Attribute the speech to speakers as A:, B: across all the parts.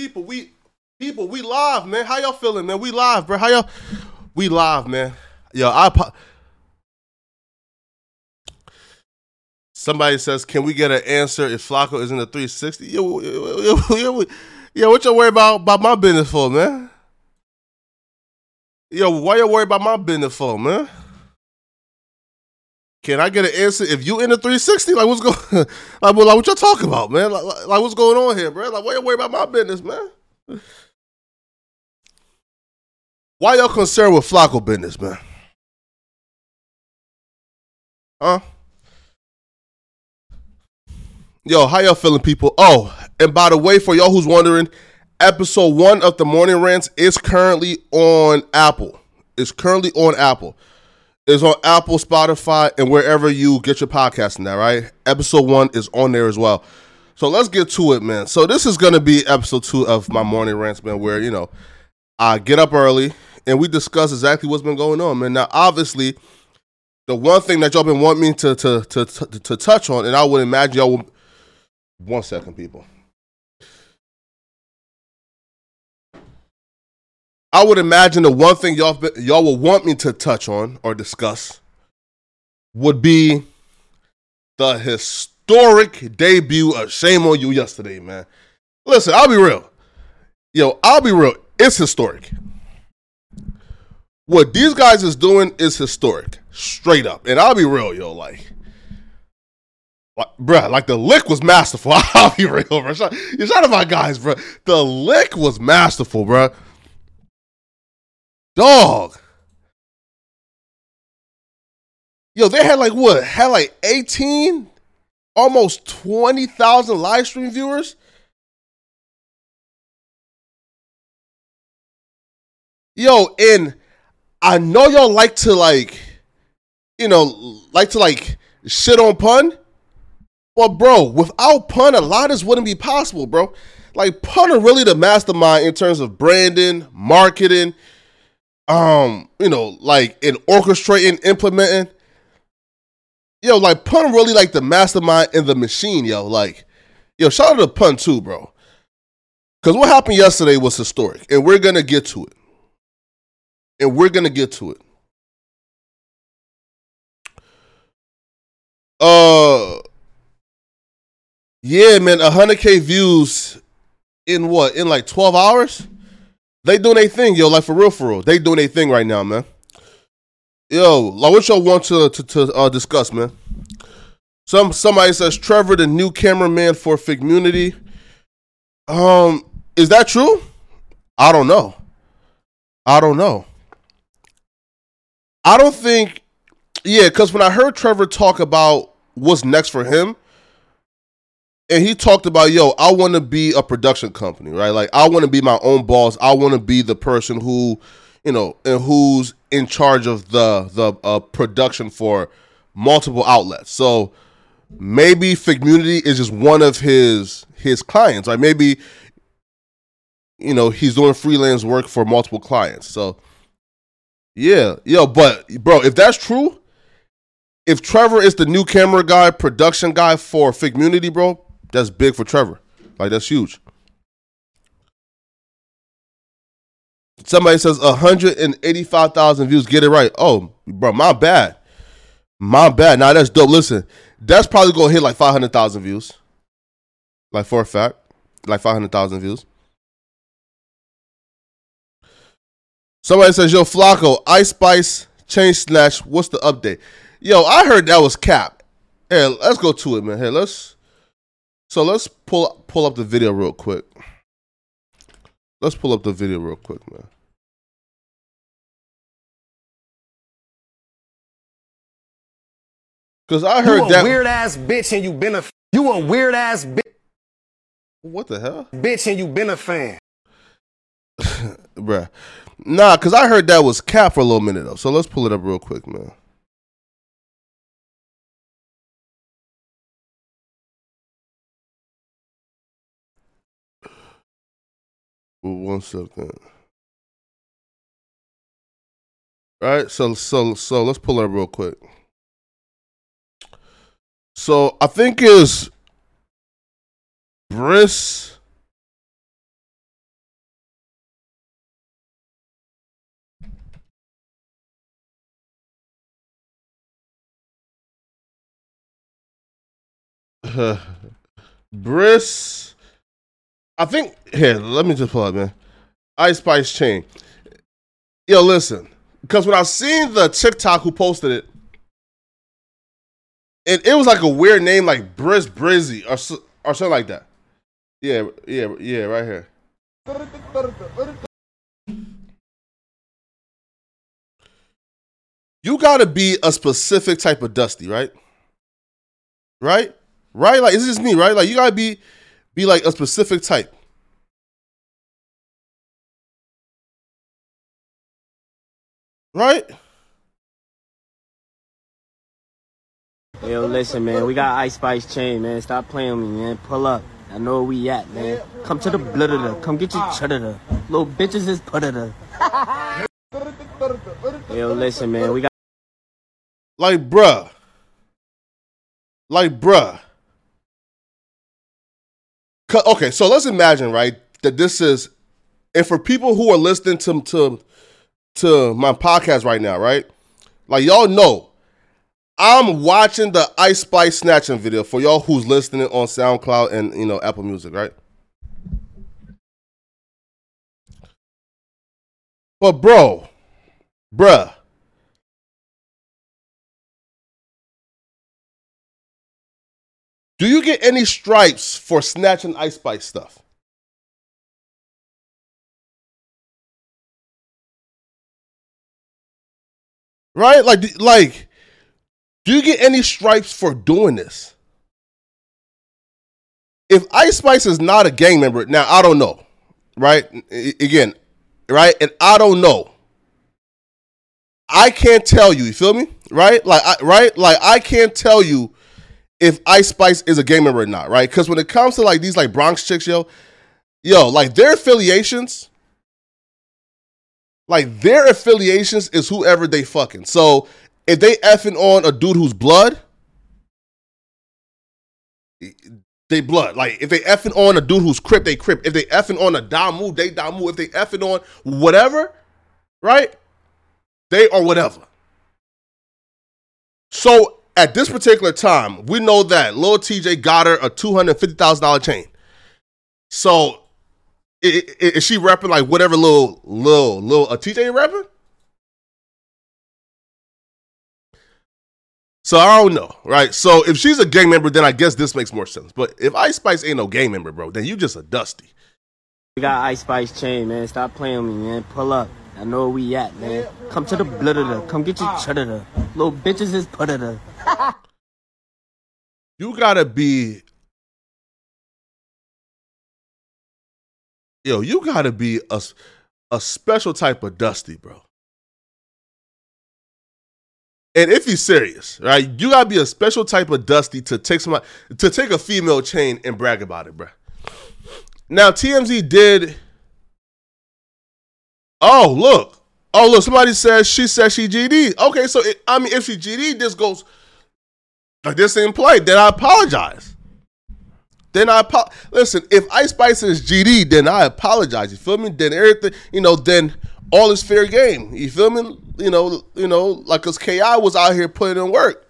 A: People, we people, we live, man. How y'all feeling, man? We live, bro. How y'all? We live, man. Yo, I. Somebody says, "Can we get an answer if Flakko is in the 360?" Yo, yo, what y'all worry about about my business for, man? Yo, why y'all worry about my business for, man? Can I get an answer if you in the 360? Like what's going? like, well, like what y'all talking about, man? Like, like, what's going on here, bro? Like why you worry about my business, man? Why y'all concerned with Flakko business, man? Huh? Yo, how y'all feeling, people? Oh, and by the way, for y'all who's wondering, episode one of the morning rants is currently on Apple. It's currently on Apple. It's on Apple, Spotify, and wherever you get your podcast there, right? Episode one is on there as well. So let's get to it, man. So this is gonna be episode two of my morning rants, man, where you know I get up early and we discuss exactly what's been going on, man. Now, obviously, the one thing that y'all been wanting me to to to to, to touch on, and I would imagine y'all will one second, people. I would imagine the one thing y'all y'all will want me to touch on or discuss would be the historic debut of Shame on You yesterday, man. Listen, I'll be real. Yo, I'll be real. It's historic. What these guys is doing is historic, straight up. And I'll be real, yo, like like, bruh, like the lick was masterful. I'll be real, bro. Shout, shout out my guys, bro. The lick was masterful, bro. Dog. Yo, they had like what? Had like 18, almost 20,000 live stream viewers. Yo, and I know y'all like to like, you know, like to like shit on pun. But bro, without pun, a lot of this wouldn't be possible, bro. Like pun are really the mastermind in terms of branding, marketing, um, you know, like in orchestrating, implementing. Yo, like pun really like the mastermind in the machine, yo. Like, yo, shout out to pun too, bro. Cause what happened yesterday was historic, and we're gonna get to it. And we're gonna get to it. Uh yeah, man, 100k views in what? In like 12 hours? They doing a thing, yo, like for real, for real. They doing a thing right now, man. Yo, like what y'all want to to, to uh, discuss, man? Some somebody says Trevor, the new cameraman for Figmunity. Um, is that true? I don't know. I don't know. I don't think, yeah, because when I heard Trevor talk about what's next for him, and he talked about, yo, I want to be a production company, right? Like I want to be my own boss. I want to be the person who, you know, and who's in charge of the the uh, production for multiple outlets. So maybe Figmunity is just one of his his clients. right maybe, you know, he's doing freelance work for multiple clients. So yeah, yo, but bro, if that's true, if Trevor is the new camera guy, production guy for Figmunity, bro, that's big for Trevor. Like that's huge. Somebody says 185,000 views. Get it right. Oh, bro, my bad. My bad. Now that's dope. Listen, that's probably gonna hit like 500,000 views. Like for a fact, like 500,000 views. Somebody says, "Yo, Flakko, Ice Spice, Chain Snatch. What's the update?" Yo, I heard that was cap. Hey, let's go to it, man. Hey, let's so let's pull pull up the video real quick. Let's pull up the video real quick, man. Cause I heard
B: you a
A: that
B: weird ass bitch and you been a you a weird ass bitch.
A: What the hell,
B: bitch, and you been a fan,
A: bruh? Nah, cause I heard that was cap for a little minute though. So let's pull it up real quick, man. Well, one second. All right, so so so let's pull up real quick. So I think is Briss. Briss I think here. Let me just pull up, man. Ice Spice chain. Yo, listen, because when I seen the TikTok who posted it, it, it was like a weird name, like Briss Brizzy or or something like that. Yeah, yeah, yeah, right here. You gotta be a specific type of dusty, right? Right? Right? Like, is this me, right? Like, you gotta be be like a specific type. Right?
C: Yo, listen, man. We got Ice Spice chain, man. Stop playing with me, man. Pull up. I know where we at, man. Come to the the. Come get your cheddar. Little bitches is put it. Yo, listen, man. We got.
A: Like, bruh. Like, bruh. Okay, so let's imagine, right, that this is, and for people who are listening to to to my podcast right now, right, like y'all know, I'm watching the Ice Spice snatching video for y'all who's listening on SoundCloud and you know Apple Music, right? But bro, bruh, Do you get any stripes for snatching Ice Spice stuff? Right? Like, like, do you get any stripes for doing this? If Ice Spice is not a gang member, now I don't know. Right? I- Again, right? And I don't know. I can't tell you. You feel me? Right? Like, I, right? Like, I can't tell you if Ice Spice is a gang member or not, right? Because when it comes to like these like Bronx chicks, yo, yo, like their affiliations, like their affiliations is whoever they fucking. So if they effing on a dude who's blood, they blood. Like if they effing on a dude who's crip, they crip. If they effing on a Damu, they Damu. If they effing on whatever, right? They are whatever. So at this particular time, we know that Lil TJ got her a two hundred fifty thousand dollar chain. So is she repping like whatever little little little uh, a TJ repping? So I don't know, right? So if she's a gang member, then I guess this makes more sense. But if Ice Spice ain't no gang member, bro, then you just a dusty.
C: We got Ice Spice chain, man. Stop playing with me, man. Pull up. I know where we at, man. Come to the the. Come get your cheddar. Little bitches is put it.
A: You gotta be, yo, you gotta be a, a special type of dusty, bro. And if he's serious, right, you gotta be a special type of dusty to take somebody to take a female chain and brag about it, bro. Now TMZ did. Oh look, oh look, somebody says she said she GD. Okay, so it, I mean, if she GD, this goes like this in play, then I apologize. Then I apo- listen. If Ice Spice is GD, then I apologize. You feel me? Then everything, you know, then all is fair game. You feel me? You know, you know, like cause Ki was out here putting in work.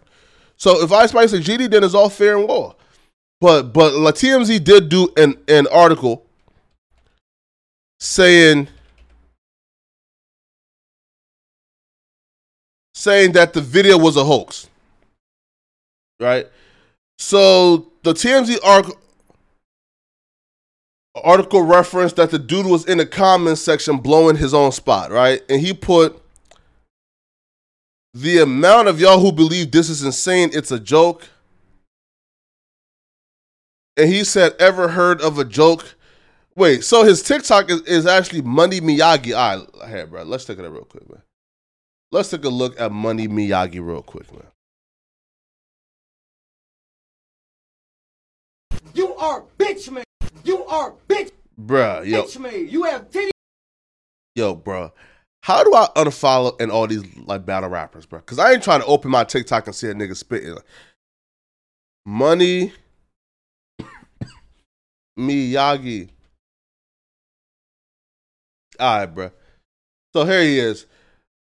A: So if Ice Spice is GD, then it's all fair and war. But but La TMZ did do an an article saying saying that the video was a hoax. Right? So the TMZ article article referenced that the dude was in the comments section blowing his own spot, right? And he put the amount of y'all who believe this is insane, it's a joke. And he said, ever heard of a joke? Wait, so his TikTok is, is actually Money Miyagi. All right, here, bro. Let's take it real quick, man. Let's take a look at Money Miyagi real quick, man.
D: You are bitch made. You are bitch,
A: Bruh, yo,
D: bitch made. You have titty.
A: yo, bro. How do I unfollow and all these like battle rappers, bro? Because I ain't trying to open my TikTok and see a nigga spitting. Money Miyagi. All right, bro. So here he is.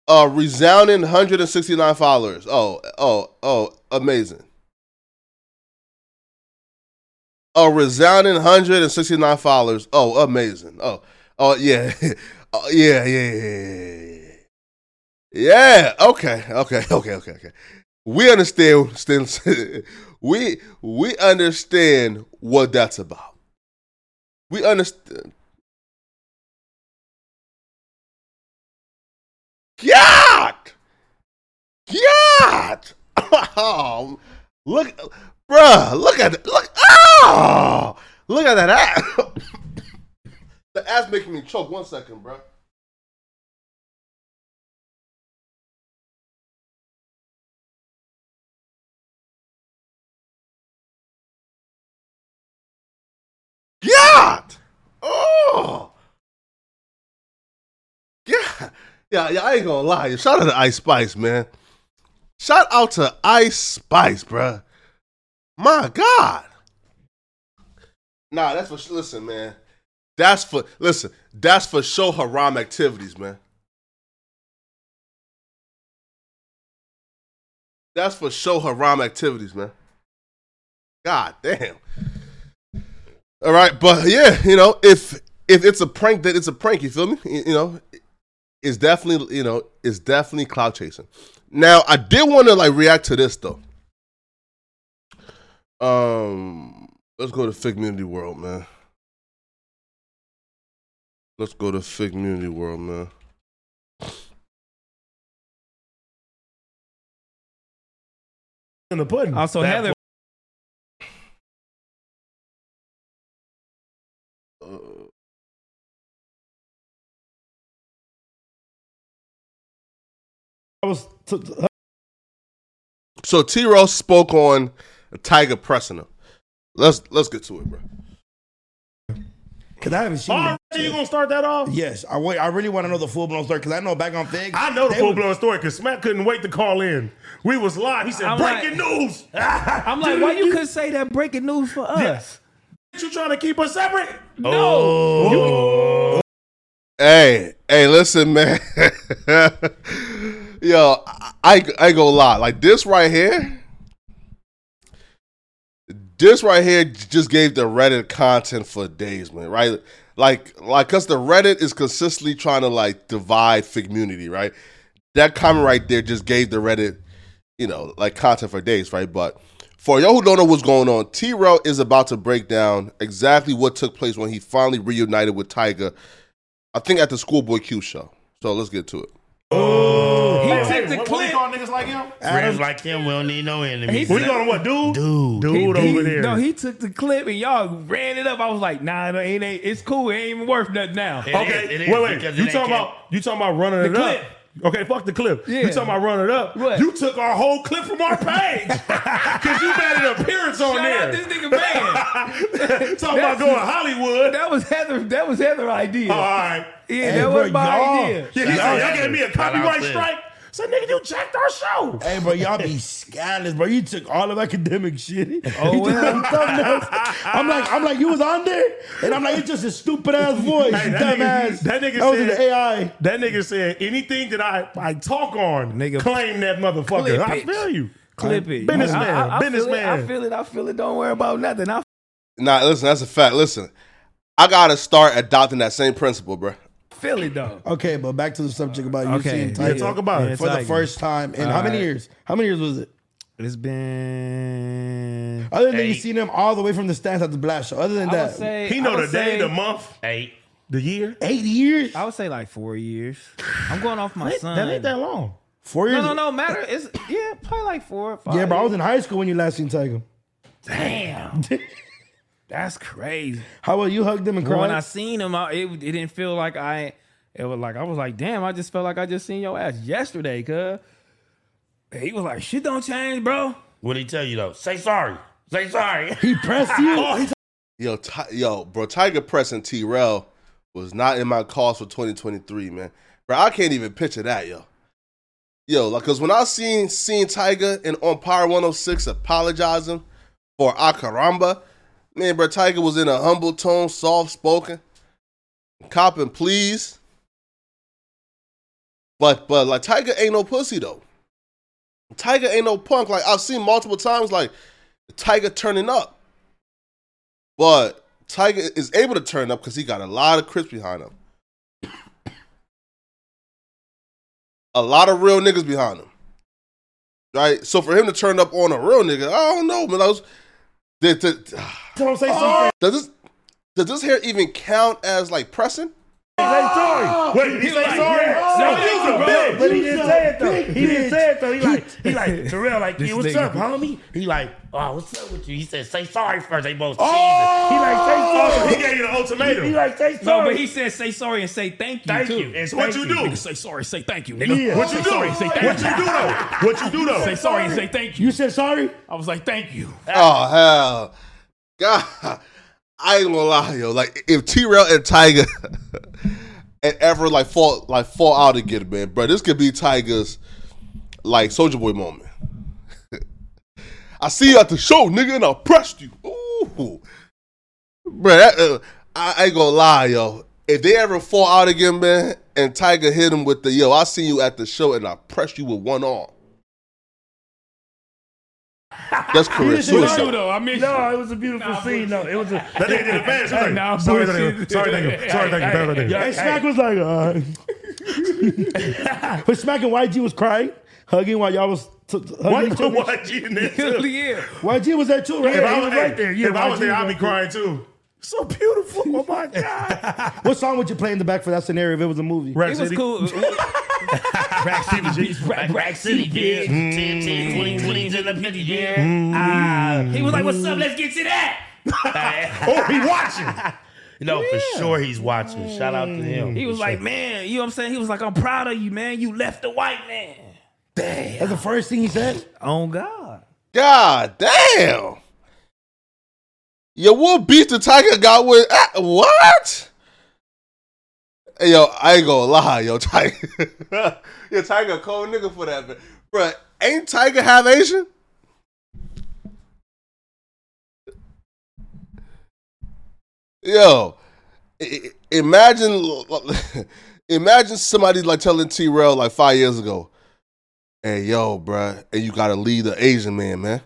A: Uh, resounding 169 followers. Oh, oh, oh, amazing. A resounding 169 followers. Oh, amazing. Oh, oh yeah. oh, yeah, yeah, yeah, yeah. Okay, okay, okay, okay, okay. We understand still we we understand what that's about. We understand. God! God! Oh, look, bruh, look at it. Look, oh, look at that ass. the ass making me choke. One second, bruh. God! Oh! Yeah, yeah, yeah. I ain't gonna lie. Shout out to Ice Spice, man. Shout out to Ice Spice, bruh. My God. Nah, that's for listen, man. That's for listen. That's for show haram activities, man. That's for show haram activities, man. God damn. All right, but yeah, you know, if if it's a prank, then it's a prank. You feel me? You you know, it's definitely you know, it's definitely cloud chasing. Now, I did want to like react to this though. Um, let's go to Fig Community World, man. Let's go to Fig Community World, man.
E: in the pudding.
F: Also,
E: That
F: Heather
A: Uh,
E: I was t- t-
A: so T Rose spoke on Tyga pressing him. Let's let's get to it, bro.
G: Cause I haven't seen.
E: Already
G: it.
E: you gonna start that off?
G: Yes, I wait. I really want to know the full blown story because I know back on Figs.
E: I know the full blown story because Smack couldn't wait to call in. We was live. He said,
F: I'm
E: "Breaking news."
F: I'm like, why you couldn't say that breaking news for us?
E: You trying to keep us separate?
F: No. Oh.
A: Hey, hey, listen, man. Yo, I, I I ain't gonna lie. Like this right here, this right here just gave the Reddit content for days, man. Right? Like, like, cause the Reddit is consistently trying to like divide community, right? That comment right there just gave the Reddit, you know, like content for days, right? But for y'all who don't know what's going on, T Rail is about to break down exactly what took place when he finally reunited with Tyga. I think at the Schoolboy Q show. So let's get to it. Oh.
F: He
E: Hey,
F: took the
E: what, what we
F: clip.
E: call niggas like him?
G: Friends like him, we don't need no enemies.
E: We going to what, dude?
G: Dude.
E: Dude
F: He-
E: over there.
F: No, he took the clip and y'all ran it up. I was like, nah, it ain't, ain't- it's cool. It ain't even worth nothing now.
G: It
E: okay,
G: is, it is,
E: wait, wait.
G: because
E: You talking about you talking about running
F: The
E: it
F: clip.
E: up? Okay, fuck the clip.
F: Yeah.
E: You talking about running it up?
F: What?
E: You took our whole clip from our page because you made an appearance on
F: Shout out
E: there.
F: this nigga man.
E: talking about going Hollywood.
F: that was Heather. That was Heather idea.
E: All right.
F: yeah,
G: Hey,
F: that
G: bro,
F: was my
G: y'all-
F: idea.
E: Yeah, he said,
G: Shout
E: y'all
G: out
E: gave me a
G: to- shout out
E: copyright strike. So nigga, you checked our show.
G: Hey, bro, y'all be scandalous, bro. You took all of academic shit.
F: Oh,
G: You
F: well.
G: done something else. I'm like, I'm like, you was on there, and I'm like, it's just a stupid ass voice,
E: Hey, that
G: dumb
E: nigga-
G: ass.
E: that nigga
G: that was in
E: said-
G: the AI.
E: That nigga said anything that I, I talk on,
F: Nigga,
E: claim that motherfucker. I feel you.
F: Clip it.
E: Businessman,
F: I, I, I
E: businessman.
F: Feel it, I feel it. I feel it. Don't worry about nothing. I
A: Nah, listen, that's a fact. Listen, I gotta start adopting that same principle, bro.
F: Feel it though.
G: Okay, but back to the subject about you
F: Okay,
G: seeing
F: yeah,
G: Tyga
E: Yeah, talk about
F: Yeah,
E: it.
G: for the
F: Tyga.
G: first time in how many
F: Alright.
G: years? How many years was it?
F: It's been.
G: Other than you
H: Eight.
G: seen him all the way from the stands at the blast show. Other than
F: I would
G: that,
F: say
E: He
F: I
E: know
F: would
E: the day,
F: say-
E: the month,
H: Eight.
E: the year.
G: eight years,
F: I would say like four years. I'm going off my son.
E: That ain't that long.
G: four years.
F: No, no, no matter. It's yeah, probably like four or five.
G: Yeah, but I was in high school when you last seen Tyga.
F: Damn, that's crazy.
G: How about you hugged him and
F: But
G: cried?
F: when I seen him, I, it, it didn't feel like I. It was like I was like, damn. I just felt like I just seen your ass yesterday, cuz. He was like, shit don't change, bro.
H: What'd he tell you though? Say sorry. Say sorry.
G: he pressed you.
E: Oh, he
A: Yo, Ti- yo, bro, Tyga pressing T Rail was not in my calls for 2023, man. Bro, I can't even picture that, yo. Yo, like, cause when I seen seen Tyga and on Power 106 apologizing for Akaramba, man, bro, Tyga was in a humble tone, soft spoken, copping please. But but like Tyga ain't no pussy though. Tyga ain't no punk. Like I've seen multiple times, like Tyga turning up. But Tyga is able to turn up because he got a lot of Crips behind him. a lot of real niggas behind him. Right? So for him to turn up on a real nigga, I don't know, man. I was, did, did,
G: what I'm saying. Ah. Sorry.
A: does this does this hair even count as like pressing?
G: Say sorry. Oh.
E: Wait, he say sorry?
G: No,
E: No,
G: he
E: he
G: was a bitch.
H: But he didn't
G: a
H: say it though. He didn't say it though. He like, he like, Terrell, like, yeah, what's up, homie? He like, oh, what's up with you? He said, say sorry first. They both
G: Oh!
H: He like, say
E: Oh,
H: sorry.
E: he gave you the ultimatum.
H: He like, say sorry.
F: No, but he said say sorry and say thank you
H: thank
F: too.
H: you. And
E: So what you do?
F: Nigga, say sorry, say thank you, nigga.
G: Yeah.
E: What you
F: say
E: do?
F: sorry, say thank
E: What
F: you.
E: you do though? What you do though?
F: Say sorry and say thank you.
G: You said sorry?
F: I was like, thank you.
A: Oh hell, God! I ain't gonna lie, yo. Like if T Rail and Tyga and ever like fall like fall out again, man, bro, this could be Tyga's like Soldier Boy moment. I see you at the show, nigga, and I pressed you. Ooh, bro, that, uh, I, ain't gonna lie, yo. If they ever fall out again, man, and Tyga hit him with the yo, I see you at the show and I pressed you with one arm. That's career
G: didn't say
F: You
A: suicide.
F: though, I miss
H: No, it was a beautiful
F: Nah,
H: scene. No, it was a.
E: That nigga did a fast. He was like,
F: Nah,
E: sorry,
F: bullshit.
E: thank you. Sorry, thank you. Sorry, thank you. Sorry, thank you.
G: And Smack was like, uh. but Smack and YG was crying, hugging while y'all was t- t- hugging each
E: What?
G: other.
E: What? You in there too?
F: yeah.
G: YG was there too, right?
E: If I was
H: was
E: hey,
H: right there. Yeah,
E: if I was there, I'd be crying too.
G: So beautiful. Oh my God. what song would you play in the back for that scenario if it was a movie?
E: Rack
F: It was
E: City.
F: cool.
E: Rack City. G.
F: Rack,
H: Rack City, kid. 10, 10, 20, mm-hmm. 20 to the 50, yeah. Mm-hmm. Ah, he was like, what's up? Mm-hmm. Let's get to that.
E: Oh, he watching.
H: no, for sure he's watching. Shout out to him.
F: He was like, man, you know what I'm saying? He was like, I'm proud of you, man. You left the white man. Damn.
G: That's the first thing he said.
F: On God.
A: God damn. Yo, what beef the Tyga got with ah, what? Hey, yo, I ain't gonna lie, yo, Tyga. yo, Tyga, cold nigga for that, man. Bruh, ain't Tyga half Asian? Yo, imagine, imagine somebody like telling T Rail like five years ago, Hey, yo, bruh, and you gotta lead the Asian man, man.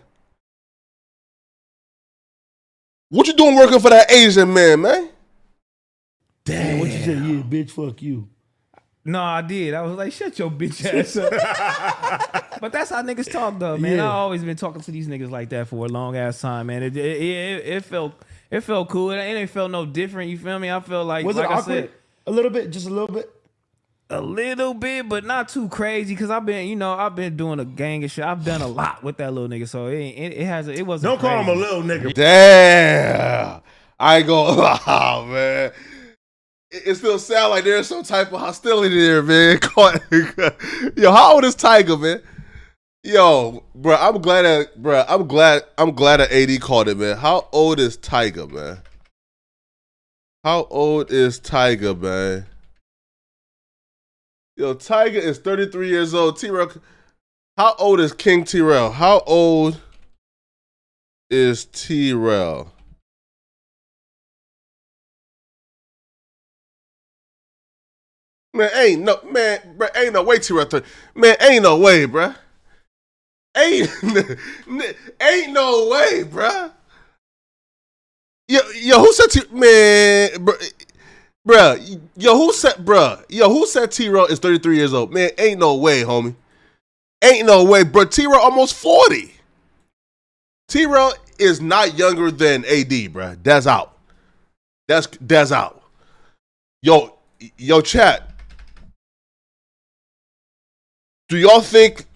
A: What you doing working for that Asian man, man?
G: Damn. What you said? Yeah, bitch, fuck you.
F: No, I did. I was like, shut your bitch ass up. but that's how niggas talk, though, man.
G: Yeah.
F: I always been talking to these niggas like that for a long ass time, man. It it, it, it felt it felt cool. It ain't felt no different. You feel me? I felt like
G: Was
F: like
G: it
F: I
G: awkward?
F: said,
G: a little bit, just a little bit.
F: A little bit, but not too crazy. Cause I've been, you know, I've been doing a gang of shit. I've done a lot with that little nigga, so it it, it has it wasn't.
E: Don't call him a little nigga.
A: Damn. I go, gonna man. It, it still sound like there's some type of hostility there, man. Yo, how old is Tyga, man? Yo, bro, I'm glad that, bro, I'm glad, I'm glad that AD called it, man. How old is Tyga, man? How old is Tyga, man? Yo, Tyga is 33 years old. T-Rail, how old is King T-Rail? How old is T-Rail? Man, ain't no man, bro, ain't no way. 30. Man, ain't no way, bruh. Ain't ain't no way, bruh. Yo, yo, who said T? Man, bro, bruh, yo, who said, bruh, yo, who said T-Rail is 33 years old? Man, ain't no way, homie. Ain't no way, bro. T-Rail almost 40. T-Rail is not younger than AD, bruh. That's out. That's that's out. Yo, yo, chat. Do y'all think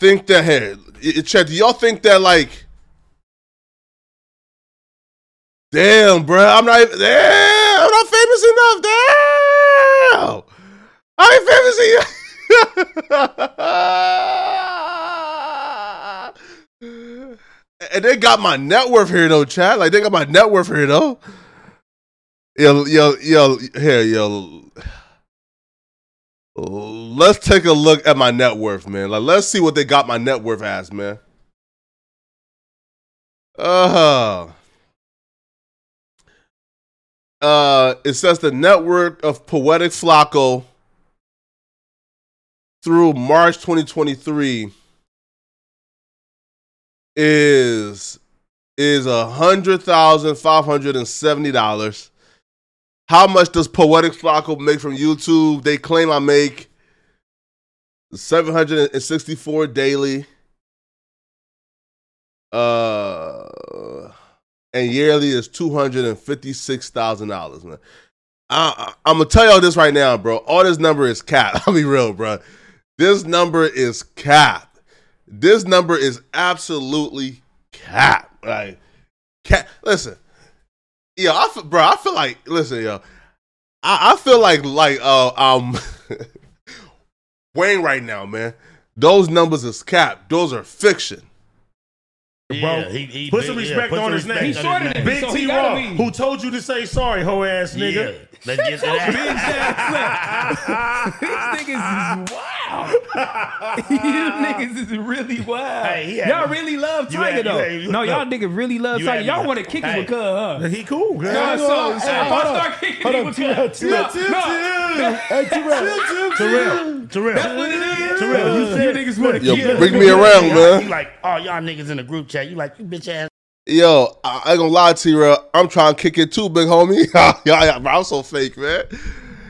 A: think that hey, chat? Do y'all think that like? Damn, bruh, I'm not even. Damn, I'm not famous enough. Damn, I ain't famous enough. and they got my net worth here though, chat. Like they got my net worth here though. Yo, yo, yo, here, yo. Let's take a look at my net worth, man. Like, let's see what they got my net worth as, man. Uh, uh, it says the network of Poetik Flakko through March 2023 is is a hundred thousand five hundred and seventy dollars. How much does Poetik Flakko make from YouTube? They claim I make seven hundred and sixty-four daily. Uh, and yearly is two hundred and fifty-six thousand dollars, man. I, I'm gonna tell y'all this right now, bro. All this number is cap. I'll be real, bro. This number is cap. This number is absolutely cap. Like, cap. Listen, yo, I feel, bro. I feel like, listen, yo, I, I feel like like uh um Wayne right now, man. Those numbers is cap. Those are fiction.
G: Bro.
H: Yeah, he- he
G: put
H: big-
G: some
H: yeah,
G: respect
H: put
G: on his
H: respect
G: name.
F: He's shorter than
G: Big
F: so
G: T
F: gotta
G: Raw,
F: be.
G: who told you to say sorry, hoe ass
H: Yeah,
G: nigga.
H: let's get to that.
F: These niggas is wild. These niggas is really wild.
H: Hey, he
F: y'all
H: me-
F: really love Tyga
H: had-
F: though.
H: had- you-
F: no, y'all niggas really love
H: You Tyga.
F: Y'all want to kick it
H: Hey.
F: with Cuz, huh?
G: He cool, girl.
F: No, so,
G: Hold
F: so
G: on,
F: if I start kicking
G: Hold
F: it with
G: Terrell,
F: Cuz,
G: Terrell,
F: no, no,
G: Hey, Terrell, Terrell, Terrell.
F: that's what it is.
G: Terrell, you said-
F: niggas want to
A: Yo,
F: kill.
A: bring me around,
H: You
A: man.
H: like, oh, y'all niggas in the group chat. You like, you bitch ass
A: Yo, I ain't gonna lie to you, bro. I'm trying to kick it too, big homie. yeah, bro, I'm so fake, man.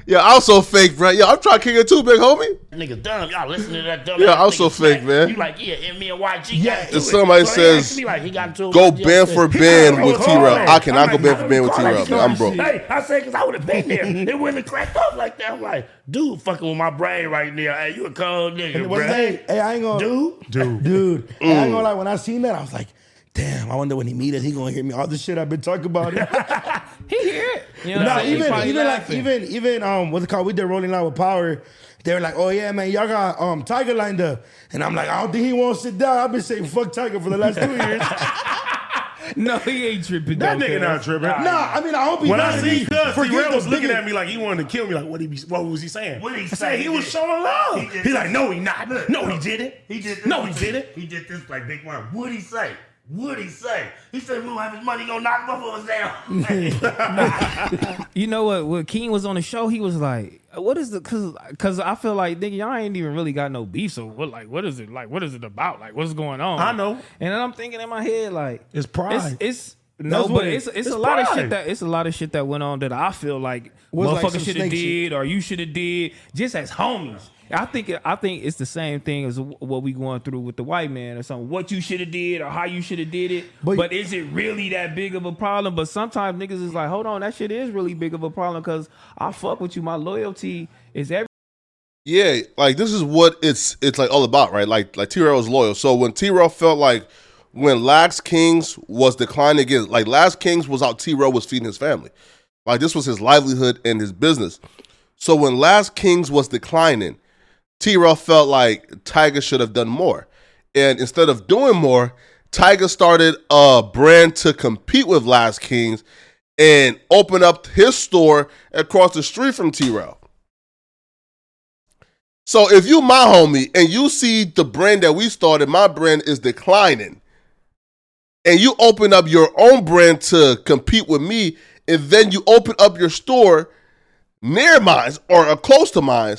A: Yeah, I'm so fake, bro. Yeah, I'm trying to kick it too, big homie.
H: niggas dumb. Y'all listen to that dumb.
A: Yeah,
H: ass
A: I'm so fake,
H: smack.
A: man.
H: You like, yeah, and me and YG
G: Yeah,
H: got
A: If
H: it.
A: somebody
H: So
A: says,
H: me like, he got into
A: Go
H: with
A: band for
H: He
A: band with T
H: it
A: Rail. I cannot go
H: I'm
A: band for band with T
H: that
A: Rail, man. I'm broke.
H: Hey, I said because I would have been there. It wouldn't have cracked up like that. I'm like, dude, fucking with my brain right now. Hey, you a cold nigga, bro.
G: hey, hey, I ain't gonna,
H: Dude,
G: dude, dude. Mm. I ain't gonna lie. When I seen that, I was like, damn. I wonder when he meet us, he gonna hear me all the shit I've been talking about.
F: He hear it. You know what
G: no,
F: I'm saying? He
G: even
F: probably
G: even like even even um what's it called? We did Rolling out with Power. They were like, oh yeah, man, y'all got um Tyga lined up, and I'm like, I don't think he won't sit down. I've been saying fuck Tyga for the last two years.
F: No, he ain't tripping.
G: That
F: though,
G: nigga
F: cuz.
G: not tripping. Nah, I mean, I hope he
E: When
G: not.
E: I seen Cuz,
G: Forget
E: T-Rail was looking at me like he wanted to kill me. Like, what he be, what was he saying?
H: What he
E: I
H: say?
E: he
H: He
E: was showing love.
H: he did
E: He's
H: this.
E: like, no, he not. No, he didn't.
H: He did this.
E: No, he didn't.
H: He did this like Big One. What'd he say? What'd he say? He said we don't have his money, gonna knock both of us down.
F: You know what? When King was on the show, he was like, "What is the?" Because because I feel like nigga, y'all ain't even really got no beef. So what? Like, what is it? Like, what is it about? Like, what's going on?
E: I know.
F: And then I'm thinking in my head, like,
G: It's pride.
F: It's, it's no, but
G: it-
F: it's it's,
G: it's
F: a lot of shit that it's a lot of shit that went on that I feel like
G: Was like
F: motherfuckers
G: some
F: should have
G: snake shit.
F: did or you should have did just as homies. I think I think it's the same thing as what we going through with the white man or something. What you should have did or how you should have did it.
G: But-
F: But, is it really that big of a problem? But sometimes niggas is like, hold on, that shit is really big of a problem because I fuck with you. My loyalty is every.
A: Yeah, like this is what it's it's like all about, right? Like like T Rail is loyal. So when T Rail felt like when Last Kings was declining again, like Lax Kings was out, T Rail was feeding his family. Like this was his livelihood and his business. So when Last Kings was declining, T Rail felt like Tyga should have done more. And instead of doing more, Tyga started a brand to compete with Last Kings and open up his store across the street from T Rail. So if you my homie and you see the brand that we started, my brand is declining, and you open up your own brand to compete with me, and then you open up your store near mine or close to mine,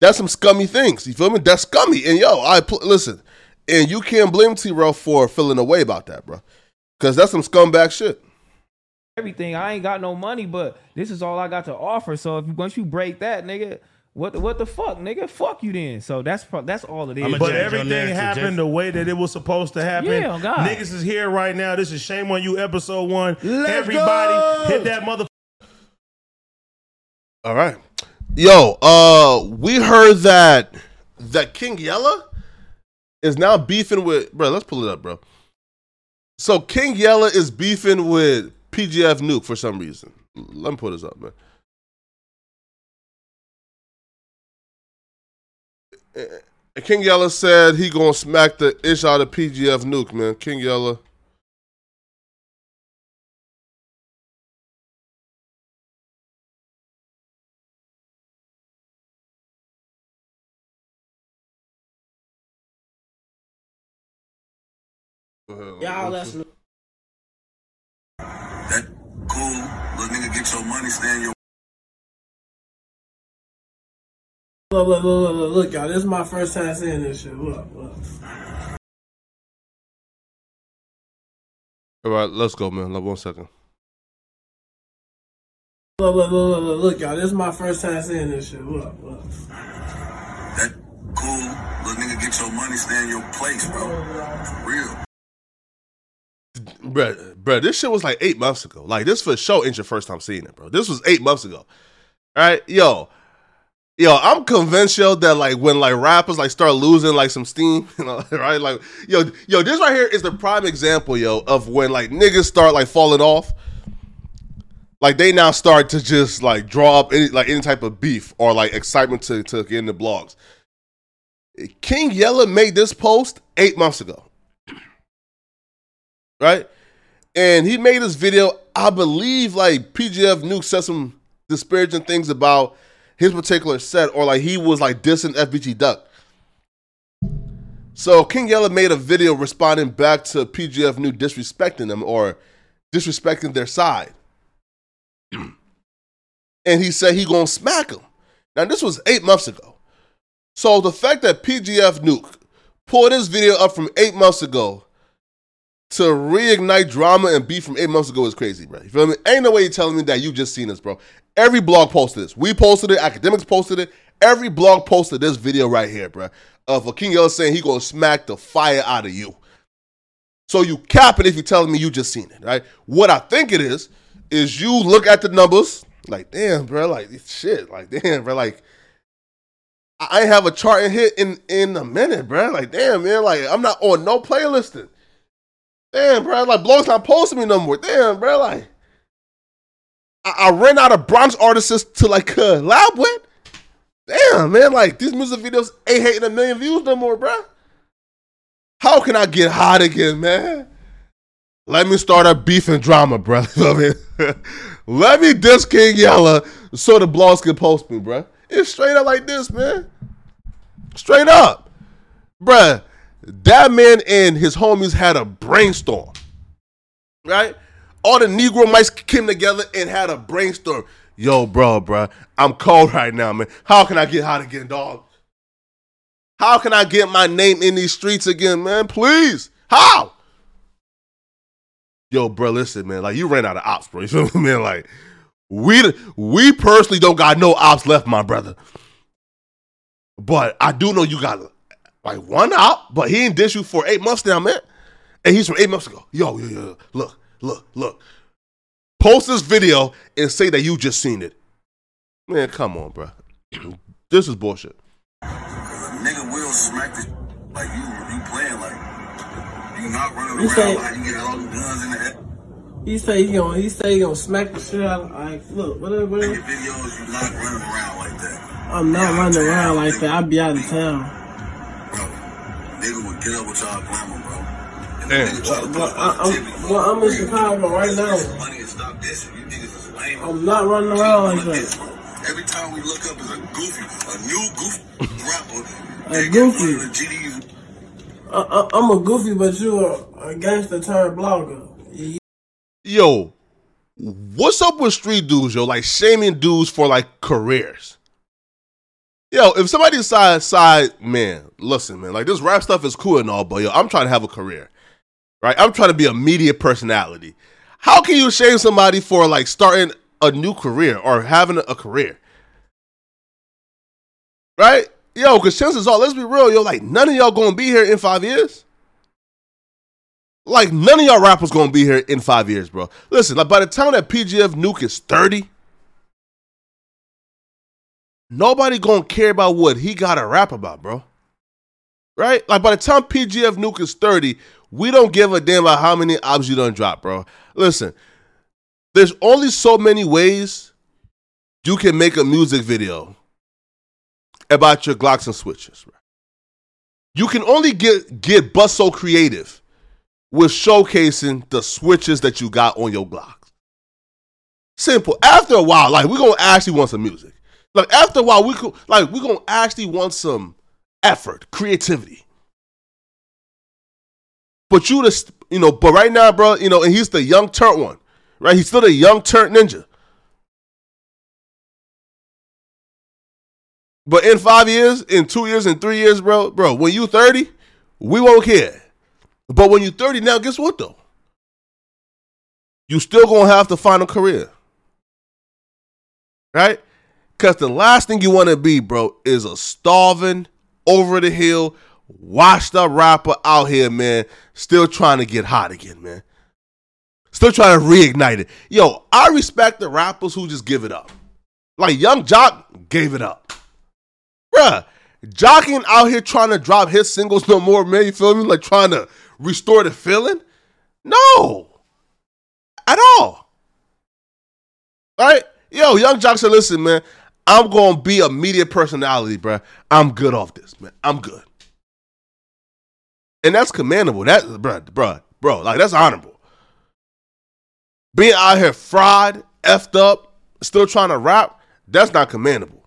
A: that's some scummy things. You feel me? That's scummy. And yo, I pl- listen, and you can't blame T Rail for feeling away about that, bro, because that's some scumbag shit.
F: everything. I ain't got no money, but this is all I got to offer. So if once you break that, nigga, what the, what the fuck, nigga? Fuck you then. So that's pro- that's all it is.
E: But
H: change
E: everything happened
H: Jason.
E: the way that it was supposed to happen.
F: Yeah, oh God.
E: Niggas is here right now. This is Shame on You, episode one.
G: Let's
E: Everybody
G: go.
E: hit that mother.
A: All right. Yo, uh, we heard that that King Yella is now beefing with bro. Let's pull it up, bro. So King Yella is beefing with PGF Nuke for some reason. Let me pull this up, man. King Yella said he gonna smack the ish out of PGF Nuke, man. King Yella.
D: Y'all that's
I: That cool. Little nigga, get your money, stand your
D: look, look, look, look, look, y'all. This is my first time seeing this shit. Look, look.
A: All right, let's go, man. Like one second.
D: Look, look, look, look, look, look, y'all. This is my first time seeing this shit. Look, look.
I: That cool little nigga get your money, stay in your place, bro. For real.
A: Bruh, bruh, this shit was like eight months ago. Like this for sure ain't your first time seeing it, bro. This was eight months ago. All right, yo, yo, I'm convinced, yo, that like when like rappers like start losing like some steam, you know, right? Like, yo, yo, this right here is the prime example, yo, of when like niggas start like falling off. Like they now start to just like draw up any like any type of beef or like excitement to to get in the blogs. King Yella made this post eight months ago right? And he made this video. I believe like PGF Nuke said some disparaging things about his particular set, or like he was like dissing FBG Duck. So King Yella made a video responding back to PGF Nuke disrespecting them or disrespecting their side. and he said he gonna smack him. Now this was eight months ago. So the fact that PGF Nuke pulled this video up from eight months ago to reignite drama and beef from eight months ago is crazy, bro. You feel me? Ain't no way you're telling me that you just seen this, bro. Every blog posted this. We posted it. Academics posted it. Every blog posted this video right here, bro. Of King Yella saying he gonna smack the fire out of you. So you cap it if you're telling me you just seen it, right? What I think it is is you look at the numbers, like damn, bro, like shit, like damn, bro, like I ain't have a chart and hit in in a minute, bro. Like damn, man, like I'm not on no playlisting. Damn, bro. Like, blogs not posting me no more. Damn, bro. Like, I, I ran out of Bronx artists to like uh, collab with. Damn, man. Like, these music videos ain't hitting a million views no more, bro. How can I get hot again, man? Let me start a beef and drama, bro. Let me diss King Yella so the blogs can post me, bro. It's straight up like this, man. Straight up. Bruh, that man and his homies had a brainstorm, right? All the Negro mics came together and had a brainstorm. Yo, bro, bro, I'm cold right now, man. How can I get hot again, dog? How can I get my name in these streets again, man? Please. How? Yo, bro, listen, man. Like you ran out of ops, bro. You feel me, man? Like we we personally don't got no ops left, my brother. But I do know you got like one out, but he ain't dish you for eight months now, man. And he's from eight months ago. Yo, yo, yo, look, look, look. Post this video and say that you just seen it. Man, come on, bro. this is bullshit.
I: A nigga will smack this like you, you playing like you not running
D: You
I: around
D: say-
I: like you get all the guns in the head.
D: He say he gonna he say he gonna smack the shit out. of Like, look, whatever,
I: In
D: whatever.
I: your videos, you not running around like that.
D: I'm not running around like that. I be out of town.
I: Bro, nigga would get up with y'all glamour, bro. And
A: Damn.
I: the nigga try to
D: Well, I, I'm, well, I'm in Chicago right now.
I: money and stop dissing. You niggas is lame.
D: I'm not running around like that.
I: Every time we look up is a goofy, a new goofy rapper.
D: A goofy.
I: one of the GDs
D: I, I, I'm a goofy, but you a, a gangster turned blogger. You-
A: Yo, what's up with street dudes, yo? Like shaming dudes for like careers. Yo, if somebody decides, side, man, listen, man, like this rap stuff is cool and all, but yo, I'm trying to have a career, right? I'm trying to be a media personality. How can you shame somebody for like starting a new career or having a career? Right? Yo, because chances are, let's be real, yo, like none of y'all gonna be here in five years. Like none of y'all rappers gonna be here in five years, bro. Listen, like by the time that PGF Nuke is 30, nobody gonna care about what he gotta rap about, bro. Right? Like by the time PGF Nuke is 30, we don't give a damn about how many albums you done drop, bro. Listen, there's only so many ways you can make a music video about your Glocks and switches, bro. You can only get get bust so creative with showcasing the switches that you got on your Glocks. Simple. After a while, like we're gonna actually want some music. Like after a while, we could like we're gonna actually want some effort, creativity. But you just you know, but right now, bro, you know, and he's the young turnt one, right? He's still the young turnt ninja. But in five years, in two years, in three years, bro, bro, when you 30, we won't care. But when you're 30 now, guess what though? you still gonna have to find a career. Right? Cause the last thing you wanna be, bro, is a starving, over the hill, washed up rapper out here, man, still trying to get hot again, man. Still trying to reignite it. Yo, I respect the rappers who just give it up. Like Young Joc gave it up. Bruh, Jocking out here trying to drop his singles no more, man. You feel me? Like trying to restore the feeling? No. At all. Right? Yo, Young Joc said, listen, man, I'm gonna be a media personality, bruh. I'm good off this, man. I'm good. And that's commendable. That bruh, bruh, bro, like that's honorable. Being out here fried, effed up, still trying to rap, that's not commendable.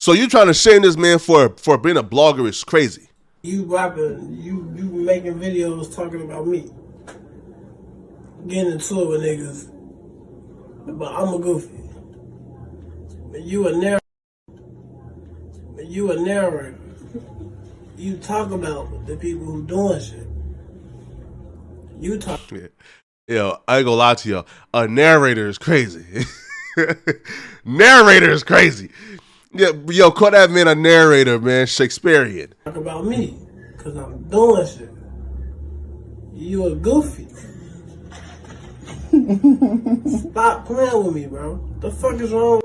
A: So you trying to shame this man for for being a blogger is crazy.
D: You rapping, you you making videos talking about me, getting into it with niggas, but I'm a goofy. But you a narrator. You a narrator. You talk about the people who doing shit. You talk. Yeah.
A: Yo, I ain't gonna lie to y'all. A narrator is crazy. narrator is crazy. Yeah, yo, call that man a narrator, man. Shakespearean.
D: talk about me because I'm doing shit. You a goofy. Stop playing with me, bro. The fuck is wrong?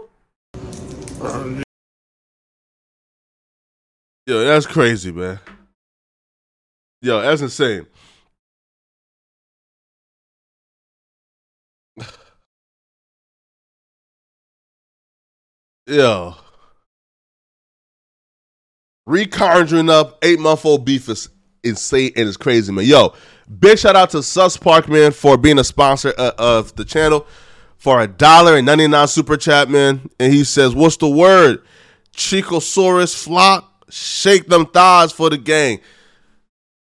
A: Yo, that's crazy, man. Yo, that's insane. Yo. Reconjuring up eight month old beef is insane and it's crazy, man. Yo, big shout out to Sus Park, man, for being a sponsor uh, of the channel for a dollar and 99 super chat, man. And he says, What's the word? Chicosaurus flock, shake them thighs for the gang.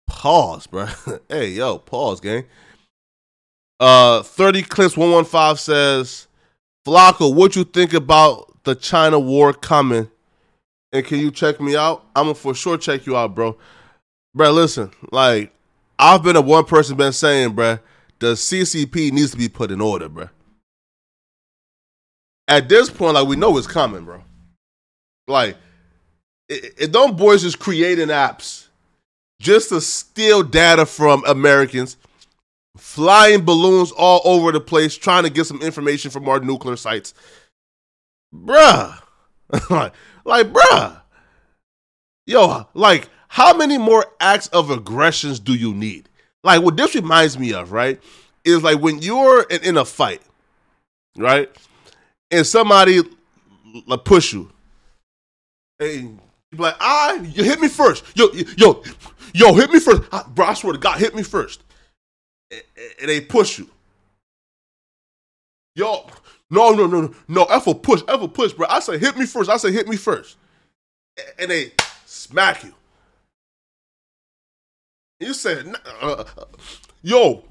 A: Pause, bro. hey, yo, pause, gang. Uh, 30 clips 115 says, Flakko, what you think about the China war coming? And can you check me out? I'm gonna for sure check you out, bro. Bro, listen, like I've been a one person been saying, bro, the CCP needs to be put in order, bro. At this point, like we know it's coming, bro. Like, it, it don't boys just creating apps just to steal data from Americans, flying balloons all over the place, trying to get some information from our nuclear sites. Bruh. like, bruh. Yo, like, how many more acts of aggressions do you need? Like, what this reminds me of, right? Is like when you're in, in a fight, right? And somebody like push you. Hey, you like, I, you hit me first. Yo, yo, yo, hit me first. Ah, Bro, I swear to God, hit me first. And, and they push you. Yo, no, no, no, no, no. F a push, F a push, bro. I say hit me first. I say hit me first. And they smack you. You said, uh, uh, yo,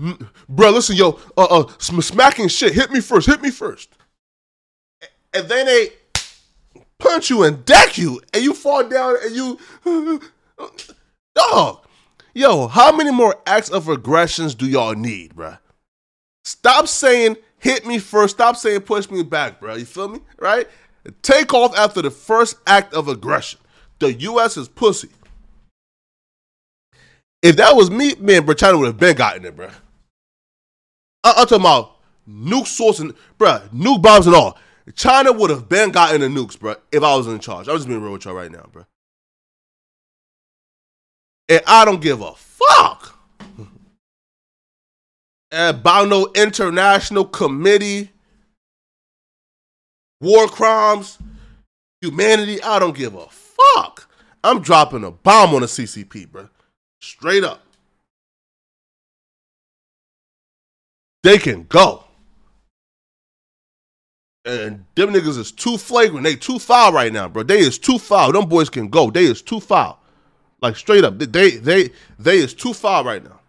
A: bro, listen, yo, uh, uh, smacking shit. Hit me first. Hit me first. And then they punch you and deck you, and you fall down, and you, dog. Yo, how many more acts of aggressions do y'all need, bruh? Stop saying hit me first. Stop saying push me back, bro. You feel me? Right? Take off after the first act of aggression. The U.S. is pussy. If that was me, man, bro, China would have been gotten it, bro. I- I'm talking about nuke source and, bro, nuke bombs and all. China would have been gotten the nukes, bro, if I was in charge. I'm just being real with y'all right now, bro. And I don't give a fuck about no international committee, war crimes, humanity. I don't give a fuck. I'm dropping a bomb on the CCP, bro. Straight up. They can go. And them niggas is too flagrant. They too foul right now, bro. They is too foul. Them boys can go. They is too foul. Like straight up. They they they is too foul right now.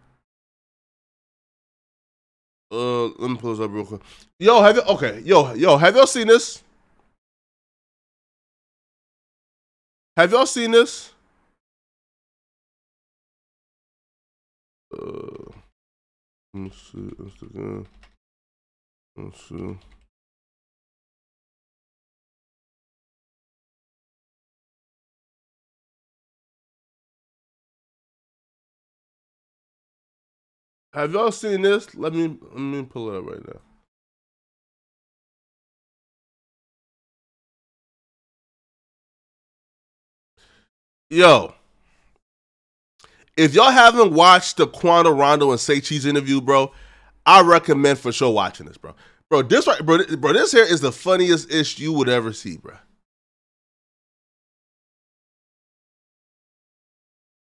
A: Uh, let me pull this up real quick. Yo, have you okay? Yo, yo, have y'all seen this? Have y'all seen this? Uh, let me see Instagram. Let's see. Have y'all seen this? Let me let me pull it up right now. Yo, if y'all haven't watched the Quando Rondo and Say Cheese interview, bro, I recommend for sure watching this, bro. Bro, this right, bro, bro, this here is the funniest ish you would ever see, bro.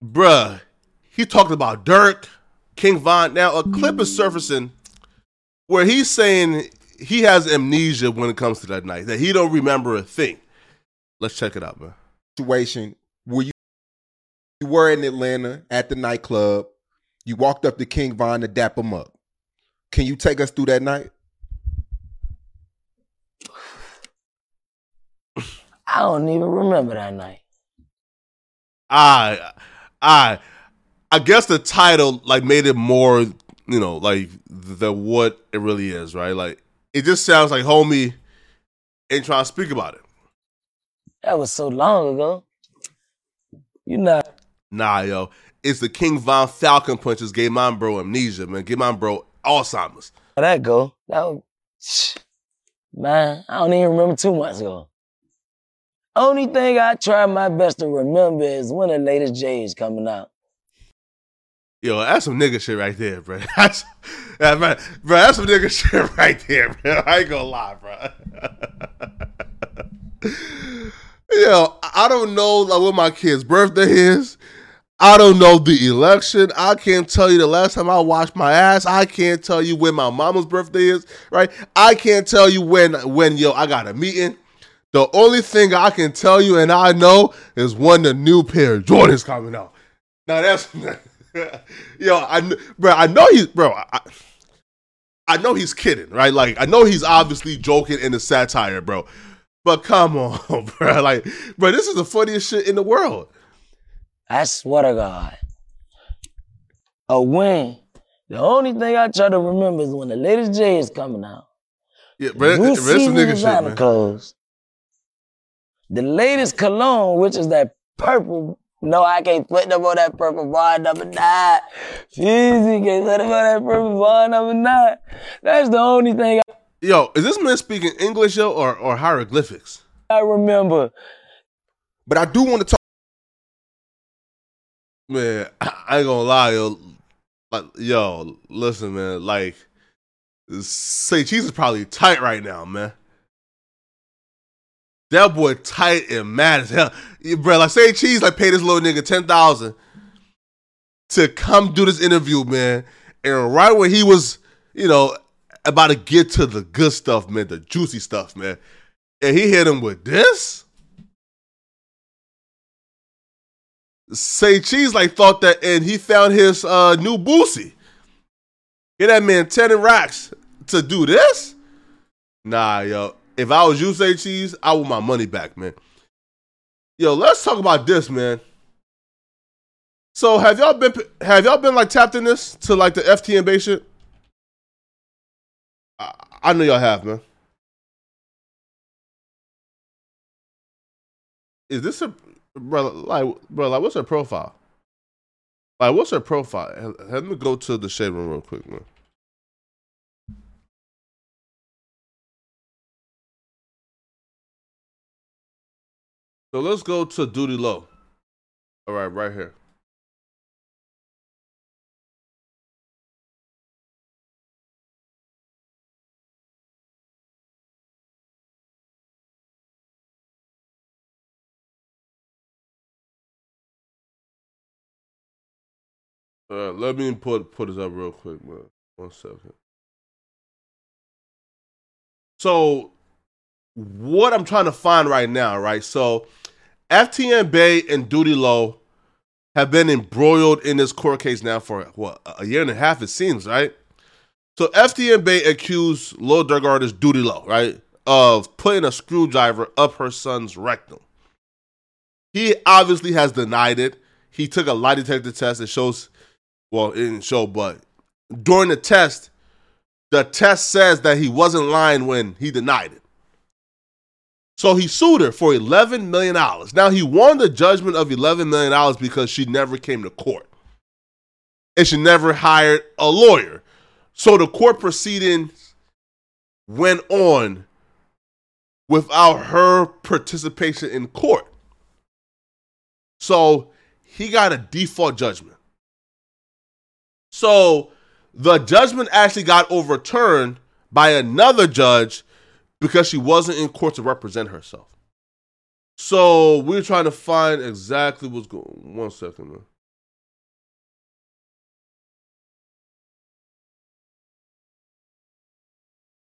A: Bruh, he talked about Durk, King Von. Now a clip is surfacing where he's saying he has amnesia when it comes to that night, that he don't remember a thing. Let's check it out, man.
J: situation where you, you were in Atlanta at the nightclub. You walked up to King Von to dap him up. Can you take us through that night?
K: I don't even remember that night.
A: I, I, I guess the title like made it more, you know, like the what it really is, right? Like it just sounds like homie ain't trying to speak about it.
K: That was so long ago. You know,
A: Nah, yo, it's the King Von Falcon punches gave my bro amnesia, man. Give my bro Alzheimer's.
K: how that go. That was, man, I don't even remember two months ago. Only thing I try my best to remember is when the latest J is coming out.
A: Yo, that's some nigga shit right there, bro. That's, that, man, bro, that's some nigga shit right there, bro. I ain't gonna lie, bro. Yo, I don't know like what my kid's birthday is. I don't know the election. I can't tell you the last time I washed my ass. I can't tell you when my mama's birthday is, right? I can't tell you when when yo I got a meeting. The only thing I can tell you and I know is when the new pair of Jordans coming out. Now that's yo, I bro, I know he's bro. I, I know he's kidding, right? Like I know he's obviously joking in the satire, bro. But come on, bro. Like, bro, this is the funniest shit in the world.
K: I swear to God. A win. The only thing I try to remember is when the latest J is coming out.
A: Yeah, bro, this some nigga shit, man.
K: clothes. The latest cologne, which is that purple. No, I can't put them on that purple bar number nine. Fizzy can't put them on that purple bar number nine. That's the only thing
A: Yo, is this man speaking English, yo, or, or hieroglyphics?
K: I remember.
J: But I do want to talk.
A: Man, I ain't gonna lie, yo. Like, yo, listen, man. Like, say cheese is probably tight right now, man. That boy tight and mad as hell, bro. Like, say cheese, like, pay this little nigga ten thousand to come do this interview, man. And right when he was, you know, about to get to the good stuff, man, the juicy stuff, man, and he hit him with this. Say Cheese like thought that, and he found his uh, new Boosie. Get that man ten racks to do this? Nah, yo. If I was you, Say Cheese, I want my money back, man. Yo, let's talk about this, man. So have y'all been have y'all been like tapped in this to like the FTN Bae's shit? I, I know y'all have, man. Is this a brother like bro like what's her profile? Like what's her profile? Let me go to the shade room real quick, man. So let's go to Doodie Lo. All right, right here. Uh, let me put put this up real quick, man. One second. So, what I'm trying to find right now, right? So, FTN Bae and Doodie Lo have been embroiled in this court case now for what a year and a half, it seems, right? So, FTN Bae accused Lil Durk artist Doodie Lo, right, of putting a screwdriver up her son's rectum. He obviously has denied it. He took a lie detector test. It shows well, it didn't show, but during the test, the test says that he wasn't lying when he denied it. So he sued her for $11 million. Now he won the judgment of $11 million because she never came to court. And she never hired a lawyer. So the court proceedings went on without her participation in court. So he got a default judgment. So the judgment actually got overturned by another judge because she wasn't in court to represent herself. So we're trying to find exactly what's going. One second, man.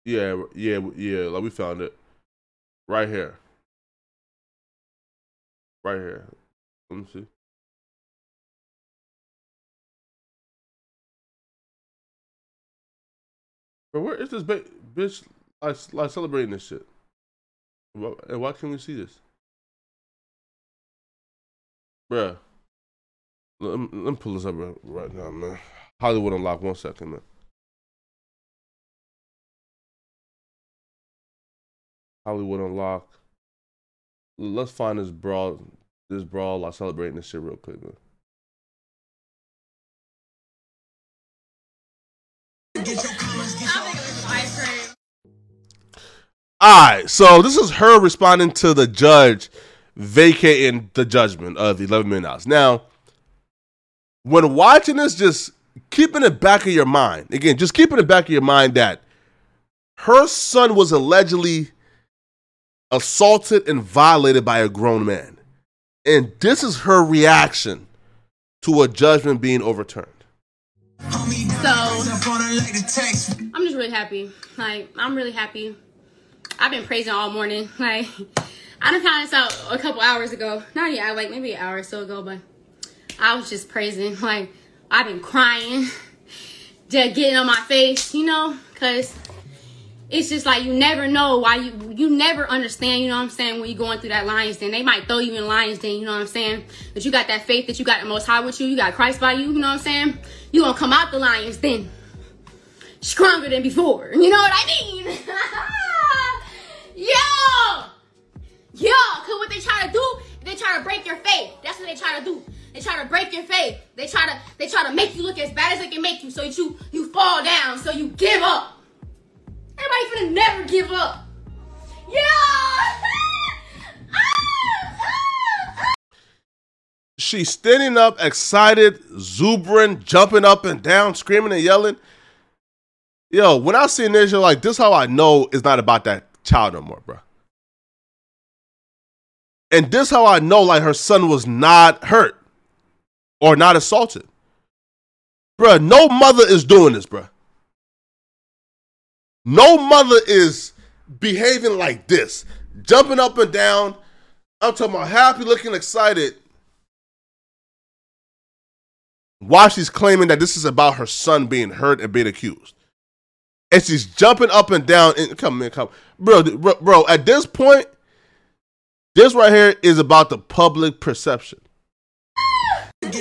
A: Yeah, yeah, yeah. Like we found it right here. Right here. Let me see. But where is this ba- bitch like, celebrating this shit? And why can't we see this? Bruh. Let me, let me pull this up right, now, man. Hollywood Unlocked, one second, man. Hollywood Unlocked. Let's find this brawl, this brawl, like celebrating this shit real quick, man. All right, so this is her responding to the judge vacating the judgment of eleven million dollars. Now, when watching this, just keeping it back of your mind again, just keeping it back of your mind that her son was allegedly assaulted and violated by a grown man, and this is her reaction to a judgment being overturned.
L: So I'm just really happy. Like I'm really happy. I've been praising all morning. Like I done found this out a couple hours ago. Not yet, like maybe an hour or so ago, but I was just praising. Like I've been crying, just getting on my face, you know, cause it's just like you never know why you you never understand, you know what I'm saying, when you're going through that lion's den. They might throw you in lion's den, you know what I'm saying? But you got that faith that you got the most high with you, you got Christ by you, you know what I'm saying? You gonna come out the lion's den stronger than before. You know what I mean? Yo! Cause what they try to do, they try to break your faith. That's what they try to do. They try to break your faith. They try to they try to make you look as bad as they can make you so you you fall down, so you give up. Everybody finna never give up. Yo!
A: She's standing up, excited, exuberant, jumping up and down, screaming and yelling. Yo, when I see this, you're like, this how I know it's not about that child no more, bro. And this how I know like her son was not hurt or not assaulted. Bruh, no mother is doing this, bruh. No mother is behaving like this, jumping up and down. I'm talking about happy looking, excited. While she's claiming that this is about her son being hurt and being accused. And she's jumping up and down. And come man, come, bro, bro, bro. At this point, this right here is about the public perception.
L: oh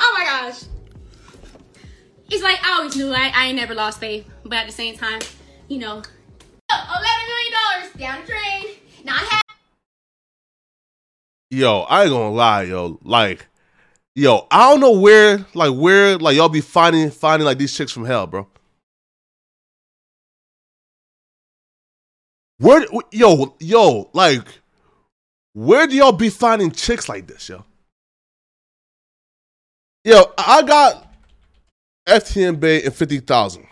L: my gosh. It's like I always knew I, I ain't never lost faith, but at the same time, you know, eleven million dollars down the drain. Not half.
A: Yo, I ain't gonna lie, yo. Like, yo, I don't know where, like, where, like, y'all be finding, finding, like, these chicks from hell, bro. Where, yo, yo, like, where do y'all be finding chicks like this, yo? Yo, I got FTN Bae and 50,000.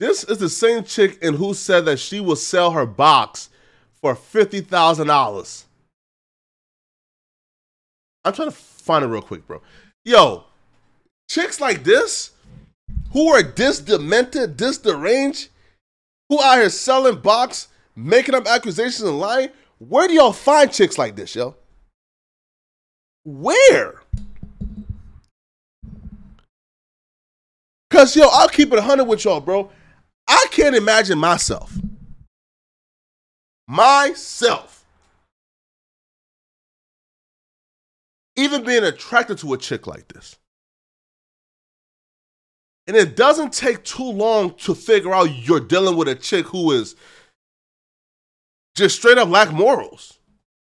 A: This is the same chick and who said that she will sell her box for fifty thousand dollars. I'm trying to find it real quick, bro. Yo, chicks like this, who are this demented, this deranged, who out here selling box, making up accusations and lying. Where do y'all find chicks like this, yo? Where? Cause yo, I'll keep it hundred with y'all, bro. I can't imagine myself, myself, even being attracted to a chick like this. And it doesn't take too long to figure out you're dealing with a chick who is just straight up lack morals.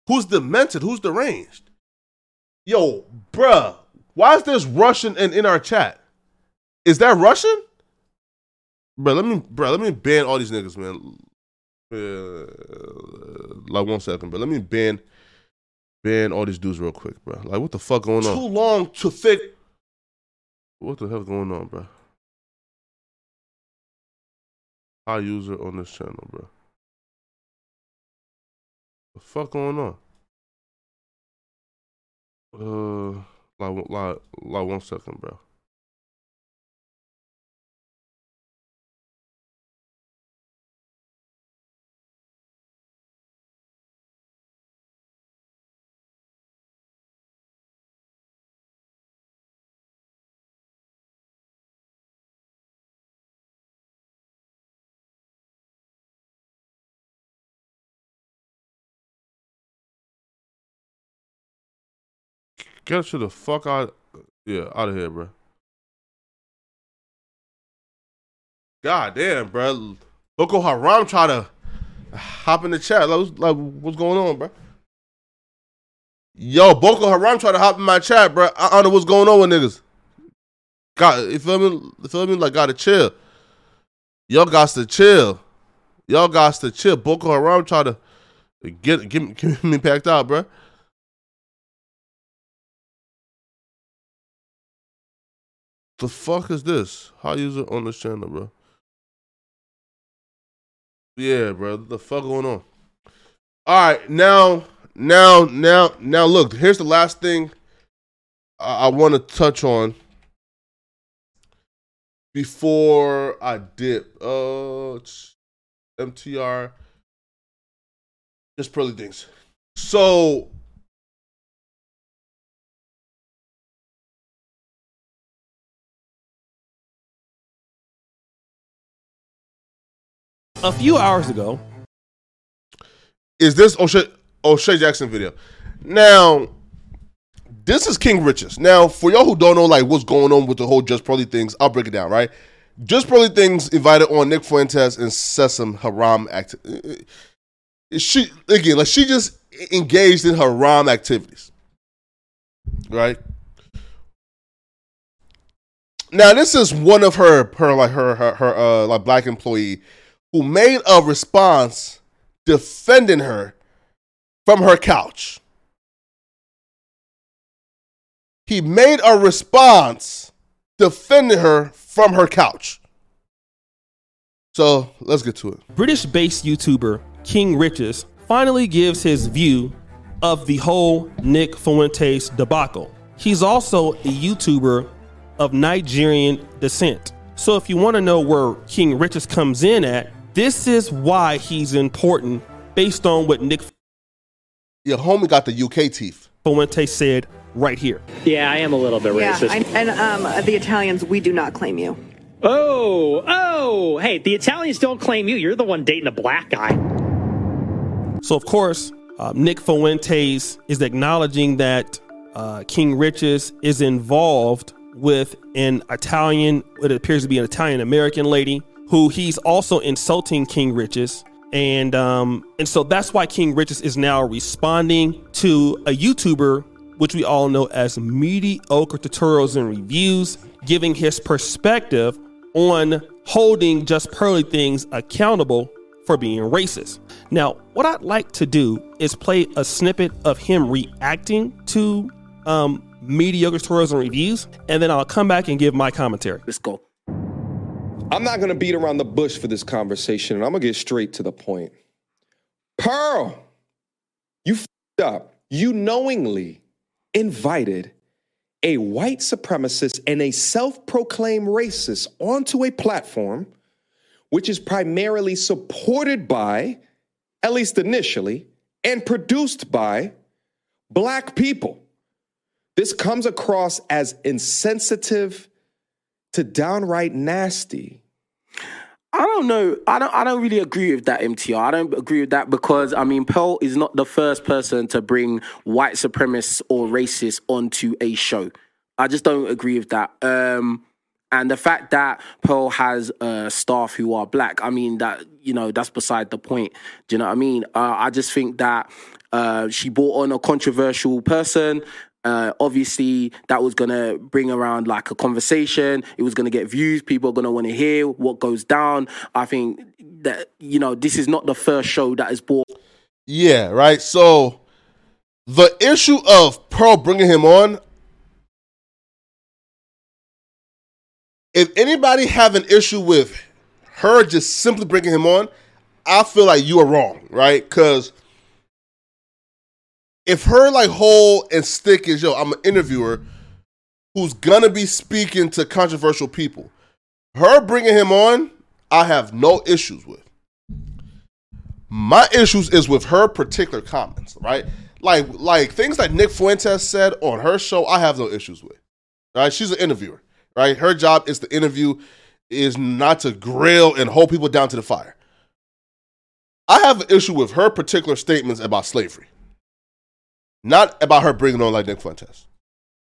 A: Who's demented? Who's deranged? Yo, bruh, why is this Russian in, in our chat? Is that Russian? Bro, let me bro, let me ban all these niggas, man. Uh, like one second, bro. Let me ban ban all these dudes real quick, bro. Like what the fuck going on? Too long to fix. What the hell's going on, bro? High user on this channel, bro. The fuck going on? Uh, like, like, like one second, bro. Get to the fuck out. Yeah, out of here, bro. God damn, bro. Boko Haram try to hop in the chat. Like, what's, like, what's going on, bro? Yo, Boko Haram try to hop in my chat, bro. I don't know what's going on with niggas. Got you feel me? You feel me? Like gotta chill. Y'all got to chill. Y'all got to chill. Boko Haram try to get get, get me packed out, bro. The fuck is this? How user on this channel, bro? Yeah, bro. The fuck going on? All right, now, now, now, now. Look, here's the last thing I, I want to touch on before I dip. Uh, MTR. Just pearly things. So
M: a few hours ago.
A: Is this Oshay, Oshay Jackson video? Now, this is King Riches. Now, for y'all who don't know like what's going on with the whole Just Pearly things, I'll break it down, right? Just Pearly things invited on Nick Fuentes and Sesame Haram act. She again, like she just engaged in haram activities, right? Now, this is one of her her like her her, her uh like black employee who made a response defending her from her couch. He made a response defending her from her couch. So let's get to it.
M: British based YouTuber King Riches finally gives his view of the whole Nick Fuentes debacle. He's also a YouTuber of Nigerian descent. So if you want to know where King Riches comes in at, this is why he's important based on what Nick
A: Your homie got the UK teeth.
M: Fuente said right here.
N: Yeah, I am a little bit
O: Yeah,
N: racist.
O: I, and um, the Italians, we do not claim you.
N: oh, oh, hey, the Italians don't claim you. You're the one dating a black guy.
M: So, of course, uh, Nick Fuentes is acknowledging that uh, King Riches is involved with an Italian, what appears to be an Italian American lady, who he's also insulting King Riches. And um, and so that's why King Riches is now responding to a YouTuber, which we all know as mediocre tutorials and reviews, giving his perspective on holding just pearly things accountable for being racist. Now, what I'd like to do is play a snippet of him reacting to um, mediocre tutorials and reviews, and then I'll come back and give my commentary.
N: Let's go.
P: I'm not going to beat around the bush for this conversation, and I'm going to get straight to the point. Pearl, you fed up. You knowingly invited a white supremacist and a self proclaimed racist onto a platform which is primarily supported by, at least initially, and produced by black people. This comes across as insensitive to downright nasty.
C: I don't know. I don't. I don't really agree with that, MTR. I don't agree with that because I mean, Pearl is not the first person to bring white supremacists or racists onto a show. I just don't agree with that. Um, and the fact that Pearl has uh, staff who are black, I mean, that you know, that's beside the point. Do you know what I mean? Uh, I just think that uh, she brought on a controversial person. Uh, obviously, that was gonna bring around like a conversation. It was gonna get views. People are gonna want to hear what goes down. I think that you know this is not the first show that is brought.
A: Yeah, right. So the issue of Pearl bringing him on, if anybody have an issue with her just simply bringing him on, I feel like you are wrong, right? Because if her like whole and stick is yo, I'm an interviewer who's gonna be speaking to controversial people. Her bringing him on, I have no issues with. My issues is with her particular comments, right? Like like things like Nick Fuentes said on her show, I have no issues with. Right? She's an interviewer, right? Her job is to interview, is not to grill and hold people down to the fire. I have an issue with her particular statements about slavery, not about her bringing on like Nick Fuentes.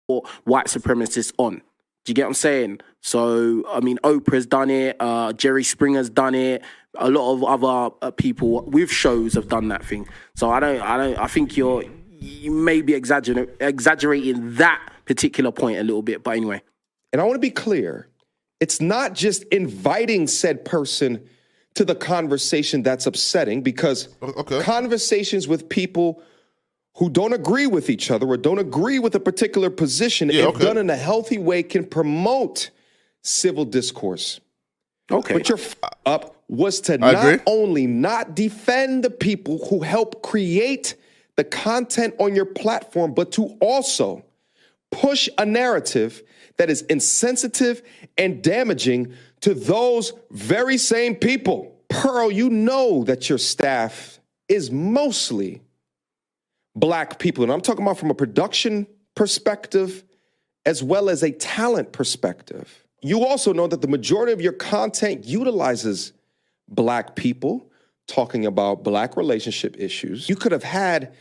C: or white supremacists on. Do you get what I'm saying? So, I mean, Oprah's done it, uh, Jerry Springer's done it, a lot of other uh, people with shows have done that thing. So I don't, I don't, I think you're, you may be exaggerating, exaggerating that particular point a little bit. But anyway,
P: And I want to be clear it's not just inviting said person to the conversation that's upsetting because conversations with people who don't agree with each other or don't agree with a particular position,
A: Yeah,
P: if
A: okay.
P: done in a healthy way, can promote civil discourse.
C: Okay.
P: But your f- up was to
A: I
P: not
A: agree.
P: only not defend the people who help create the content on your platform, but to also push a narrative that is insensitive and damaging to those very same people. Pearl, you know that your staff is mostly black people. And I'm talking about from a production perspective as well as a talent perspective. You also know that the majority of your content utilizes black people talking about black relationship issues. You could have had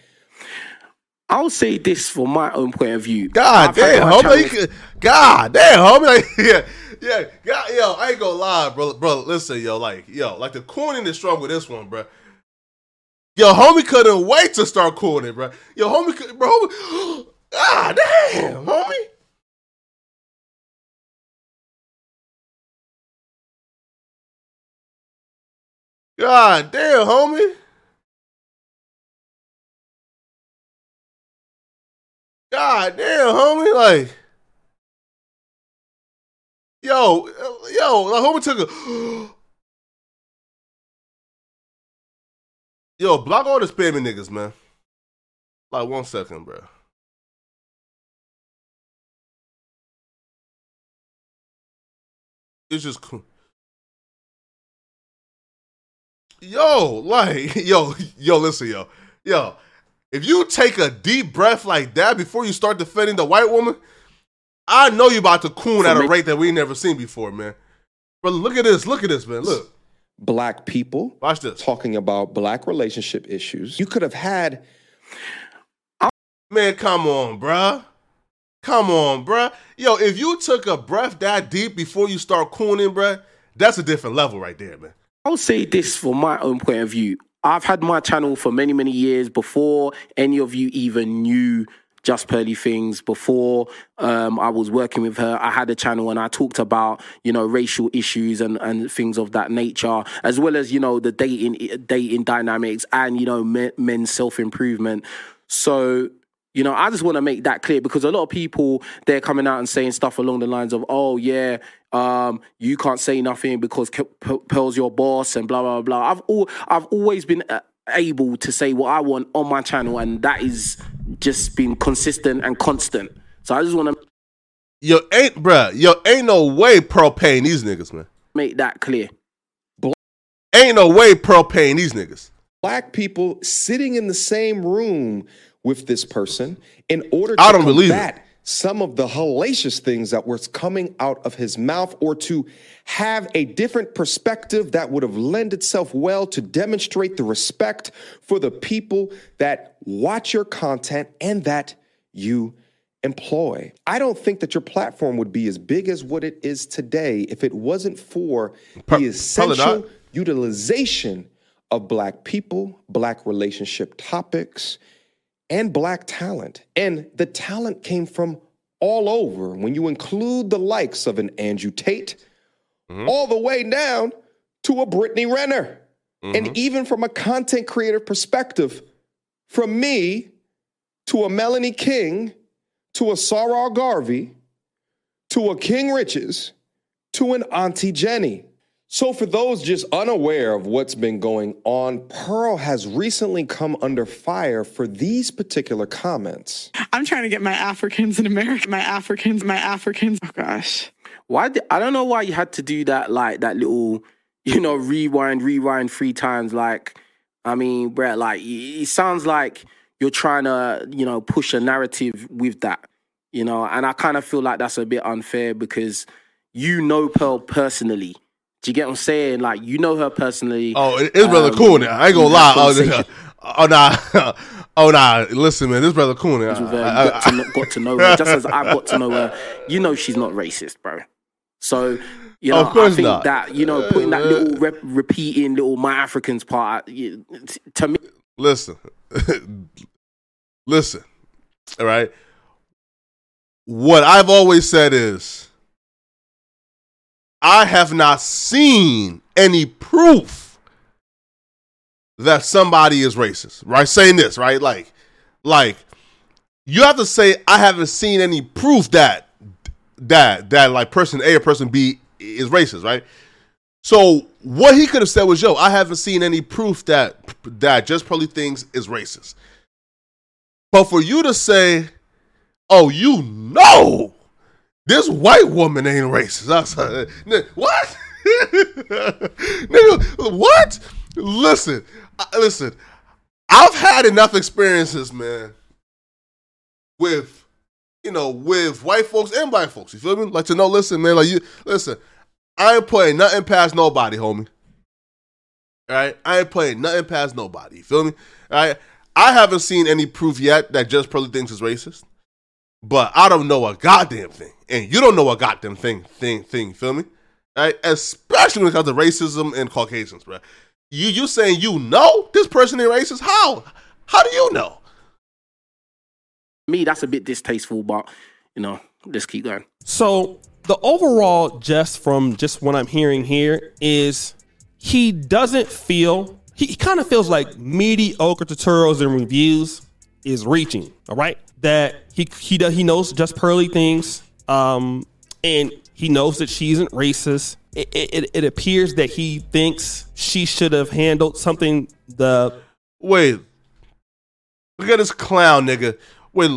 C: I'll say this from my own point of view.
A: God
C: I've
A: damn, homie.
C: channel-
A: could- God damn, homie. Like, yeah, yeah, God, yo, I ain't gonna lie, bro. Bro, listen, yo, like, yo, like the corning is strong with this one, bro. Yo, homie couldn't wait to start corning, bro. Yo, homie, could, bro, homie, God ah, damn, homie. God damn, homie. God damn, homie. Like, yo, yo, like, homie took a. Yo, block all the spamming niggas, man. Like, one second, bro. It's just cool. Yo, like, yo, yo, listen, yo, yo. If you take a deep breath like that before you start defending the white woman, I know you about to coon at a rate that we never seen before, man. But look at this, look at this, man. Look,
P: black people
A: watch this.
P: talking about black relationship issues. You could have had
A: Man, come on, bruh. Come on, bruh. Yo, if you took a breath that deep before you start cooning, bruh, that's a different level right there, man.
C: I'll say this from my own point of view. I've had my channel for many, many years before any of you even knew Just Pearly Things. Before um, I was working with her, I had a channel and I talked about, you know, racial issues and, and things of that nature, as well as, you know, the dating dating dynamics and, you know, men, men's self-improvement. So, you know, I just want to make that clear because a lot of people they're coming out and saying stuff along the lines of, "Oh yeah, um, you can't say nothing because Pearl's your boss," and blah blah blah. I've all I've always been uh, able to say what I want on my channel, and that is just been consistent and constant. So I just want to
A: Yo, ain't bruh, yo, ain't no way Pearl paying these niggas, man.
C: make that clear.
A: Ain't no way Pearl paying these niggas.
P: black people sitting in the same room with this person in order to
A: I don't believe
P: combat some of the hellacious things that was coming out of his mouth or to have a different perspective that would have lent itself well to demonstrate the respect for the people that watch your content and that you employ. I don't think that your platform would be as big as what it is today if it wasn't for the essential utilization of black people, black relationship topics, and black talent. And the talent came from all over. When you include the likes of an Andrew Tate, mm-hmm. all the way down to a Brittany Renner. And mm-hmm. even from a content creator perspective, from me to a Melanie King, to a Sarah Garvey, to a King Riches, to an Auntie Jenny. So, for those just unaware of what's been going on, Pearl has recently come under fire for these particular comments.
Q: I'm trying to get my Africans in America, my Africans, my Africans. Oh gosh.
C: Why? Did, I don't know why you had to do that. Like that little, you know, rewind, rewind three times. Like, I mean, Brett, like it it sounds like you're trying to, you know, push a narrative with that. You know, and I kind of feel like that's a bit unfair because you know Pearl personally. Do you get what I'm saying? Like you know her personally.
A: Oh, it- it's brother
C: Um,
A: Coon. now. I ain't gonna lie. Oh, oh nah, oh nah. Listen, man, this brother Coon. I-
C: her. You
A: I-
C: got, to know, got to know her. Just as I've got to know her, you know she's not racist, bro. So you know, I think
A: not.
C: that you know putting that little rep, repeating little my Africans part you- t- to me.
A: listen, listen. All right. What I've always said is, I have not seen any proof that somebody is racist. Right? Saying this, right? Like, like you have to say I haven't seen any proof that that that like person A or person B is racist, right? So what he could have said was, "Yo, I haven't seen any proof that that just probably things is racist." But for you to say, "Oh, you know, this white woman ain't racist," I said, what? Nigga, what? Listen, listen. I've had enough experiences, man, with you know, with white folks and black folks. You feel me? Like to know, listen, man, like you listen, I ain't playing nothing past nobody, homie. All right? I ain't playing nothing past nobody. You feel me? All right? I haven't seen any proof yet that Just Pearly things is racist. But I don't know a goddamn thing. And you don't know a goddamn thing, thing, thing, feel me? Right? Especially when it comes to racism and Caucasians, bro. You you saying you know this person ain't racist? How? How do you know?
C: Me, that's a bit distasteful, but you know, let's keep going.
M: So the overall, just from just what I'm hearing here, is he doesn't feel he, he kind of feels like mediocre tutorials and reviews is reaching. All right, that he he does he knows just pearly things, um, and he knows that she isn't racist. It, it, it appears that he thinks she should have handled something. The
A: Wait. Look at this clown, nigga. Wait.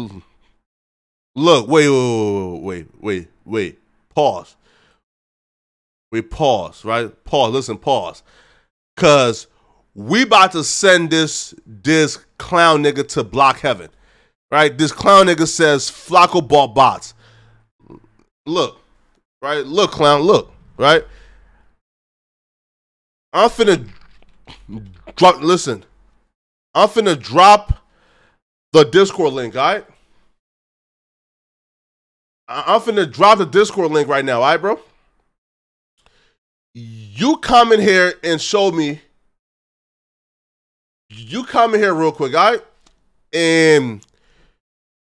A: Look. Wait. Wait. Wait. Wait. Wait. Pause. Wait. Pause. Right. Pause. Listen. Pause. Cause we about to send this this clown nigga to block heaven. Right. This clown nigga says Flakko bought bots. Look. Right. Look, clown. Look. Right. I'm finna drop. Listen. I'm finna drop the Discord link, all right? I'm finna drop the Discord link right now, all right, bro? You come in here and show me. You come in here real quick, all right? And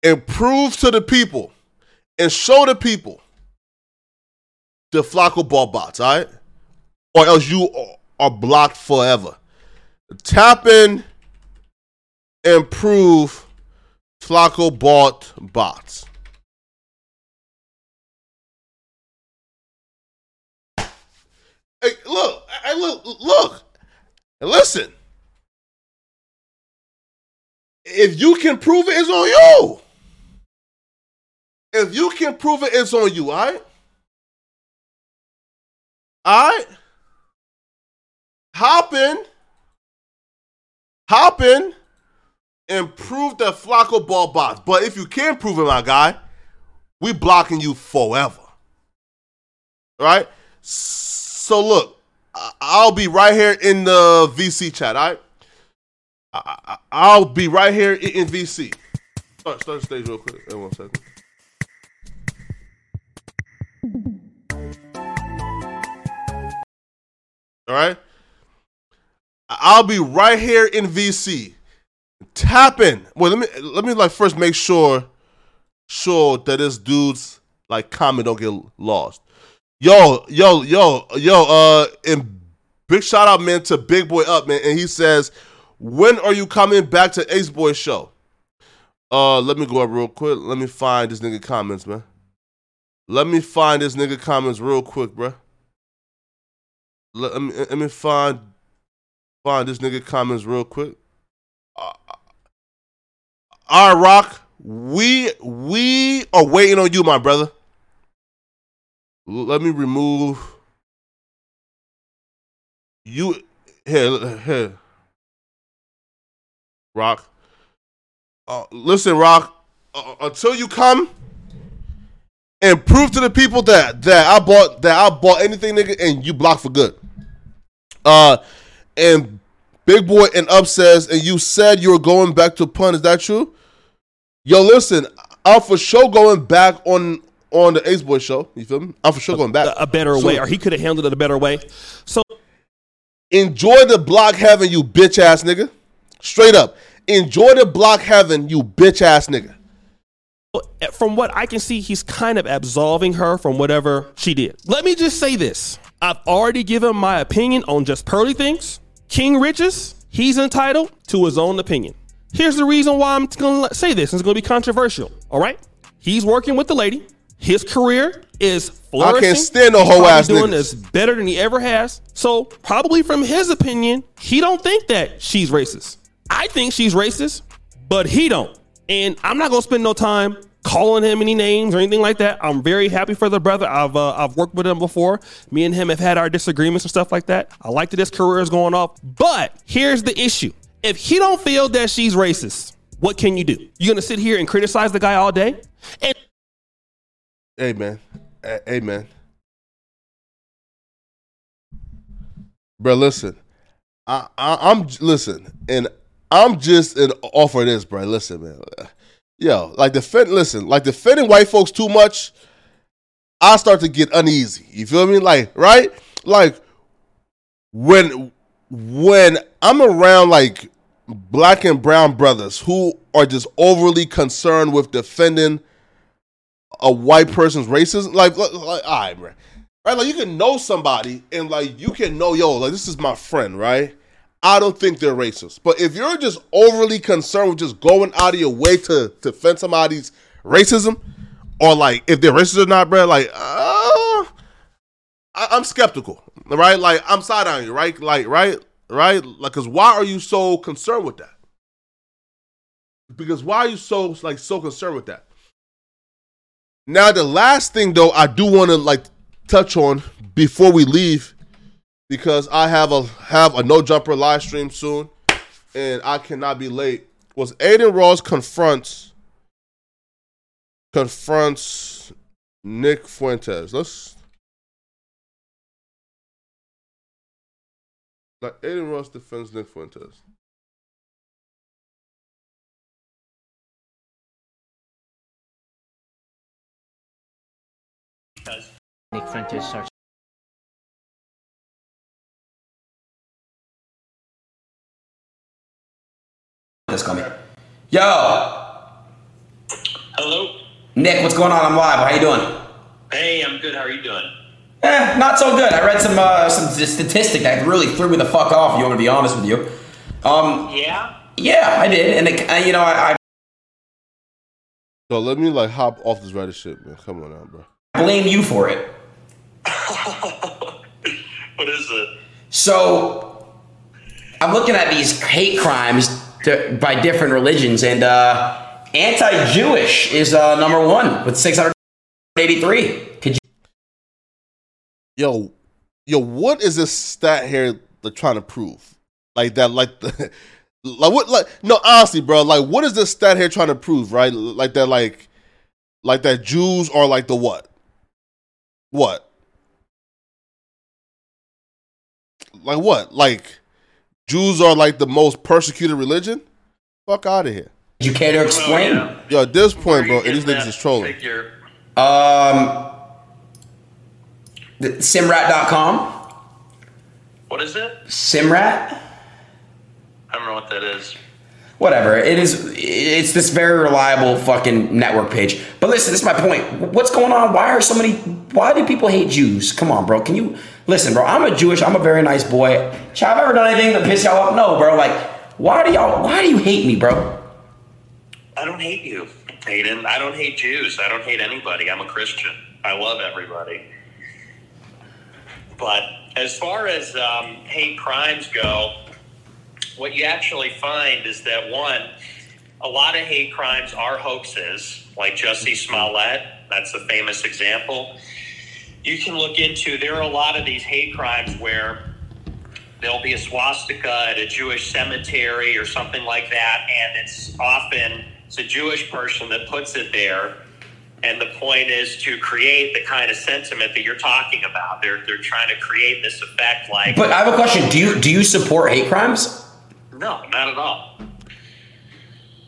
A: and prove to the people and show the people the Flakko ball bots, all right? Or else you are- blocked forever. Tap in improve Flakko bought bots. Hey, look, hey, look, look, and listen. If you can prove it, it's on you. If you can prove it, it's on you, all right? All right? Hop in. Hop in and prove that Flakko ball bots. But if you can't prove it, my guy, we blocking you forever. Right? So look, I'll be right here in the VC chat. All right, I'll be right here in in VC. Start, start the stage real quick. Wait one second. All right. I'll be right here in VC. Tapping. Well, let me let me like first make sure sure that this dude's like comment don't get lost. Yo, yo, yo, yo, uh and big shout out man to Big Boy Up, man. And he says, When are you coming back to Ace Boy show? Uh let me go up real quick. Let me find this nigga comments, man. Let me find this nigga comments real quick, bruh. Let me let me find find this nigga comments real quick. Uh, all right, Rock. We we are waiting on you, my brother. Let me remove you here here. Rock. Uh, listen, Rock. Uh, until you come and prove to the people that that I bought that I bought anything, nigga, and you block for good. Uh, and Big Boy and Up says, and you said you were going back to pun. Is that true? Yo, listen, I'm for sure going back on on the Ace Boy show. You feel me? I'm for sure going back.
M: a better
A: So-
M: way, or he could have handled it a better way. So
A: Enjoy the block heaven, you bitch ass nigga. Straight up. Enjoy the block heaven, you bitch ass nigga.
M: From what I can see, he's kind of absolving her from whatever she did. Let me just say this. I've already given my opinion on Just Pearly things. King Riches, he's entitled to his own opinion. Here's the reason why I'm going to say this. It's going to be controversial. All right? He's working with the lady. His career is flourishing.
A: I can't stand no
M: whole
A: ass
M: doing
A: niggas.
M: this better than he ever has. So probably from his opinion, he don't think that she's racist. I think she's racist, but he don't. And I'm not gonna spend no time calling him any names or anything like that. I'm very happy for the brother. I've uh, I've worked with him before. Me and him have had our disagreements and stuff like that. I like that his career is going off. But here's the issue: if he don't feel that she's racist, what can you do? You're gonna sit here and criticize the guy all day? And
A: Amen. A- Amen. Bro, listen. I, I I'm listen, and I'm just an offer of this, bro. Listen, man. Yo, like defend listen, like defending white folks too much, I start to get uneasy. You feel me? Like, right? Like when when I'm around like black and brown brothers who are just overly concerned with defending a white person's racism, like, like, like all right, bro. Right? Like you can know somebody and like you can know, yo, like this is my friend, right? I don't think they're racist. But if you're just overly concerned with just going out of your way to, to defend somebody's racism, or like if they're racist or not, bro, like uh, I, I'm skeptical, right? Like I'm side on you, right? Like right, right? Like, cause why are you so concerned with that? Because why are you so like so concerned with that? Now, the last thing though, I do want to like touch on before we leave, because I have a have a no jumper live stream soon, and I cannot be late. Was Adin Ross confronts confronts Nick Fuentes? Let's like Adin Ross defends Nick Fuentes.
R: Nick Fuentes starts.
S: Just call me. Yo,
T: Hello.
S: Nick, what's going on? I'm live. How you doing?
T: Hey, I'm good. How are you doing?
S: Eh, not so good. I read some uh, some statistic that really threw me the fuck off. You want to be honest with you? Um,
T: Yeah.
S: yeah, I did, and it, uh, you know, I, I.
A: So let me like hop off this Reddit shit, man. Come on now, bro.
S: I blame you for it.
T: What is it?
S: So, I'm looking at these hate crimes by different religions, and uh, anti-Jewish is uh, number one with 683. Could you?
A: Yo, yo, what is this stat here they're trying to prove? Like that, like the, like what, like no, honestly, bro, like what is this stat here trying to prove? Right, like that, like, Like that Jews are like the what? What? Like what? Like Jews are like the most persecuted religion? Fuck out of here.
S: You care to explain?
A: Yo, at this point, bro, and these niggas is trolling.
S: Um, the, simrat.com.
T: What is it?
S: Simrat?
T: I don't know what that is.
S: Whatever. It is. It's this very reliable fucking network page. But listen, this is my point. What's going on? Why are so many? Why do people hate Jews? Come on, bro. Can you listen, bro? I'm a Jewish. I'm a very nice boy. Have I ever done anything to piss y'all off? No, bro. Like, why do y'all? Why do you hate me, bro?
T: I don't hate you, Hayden. I don't hate Jews. I don't hate anybody. I'm a Christian. I love everybody. But as far as um, hate crimes go, what you actually find is that one, a lot of hate crimes are hoaxes, like Jussie Smollett. That's a famous example. You can look into, there are a lot of these hate crimes where there'll be a swastika at a Jewish cemetery or something like that, and it's often it's a Jewish person that puts it there. And the point is to create the kind of sentiment that you're talking about. They're they're trying to create this effect like
S: But I have a question. Do you do you support hate crimes?
T: No, not at all.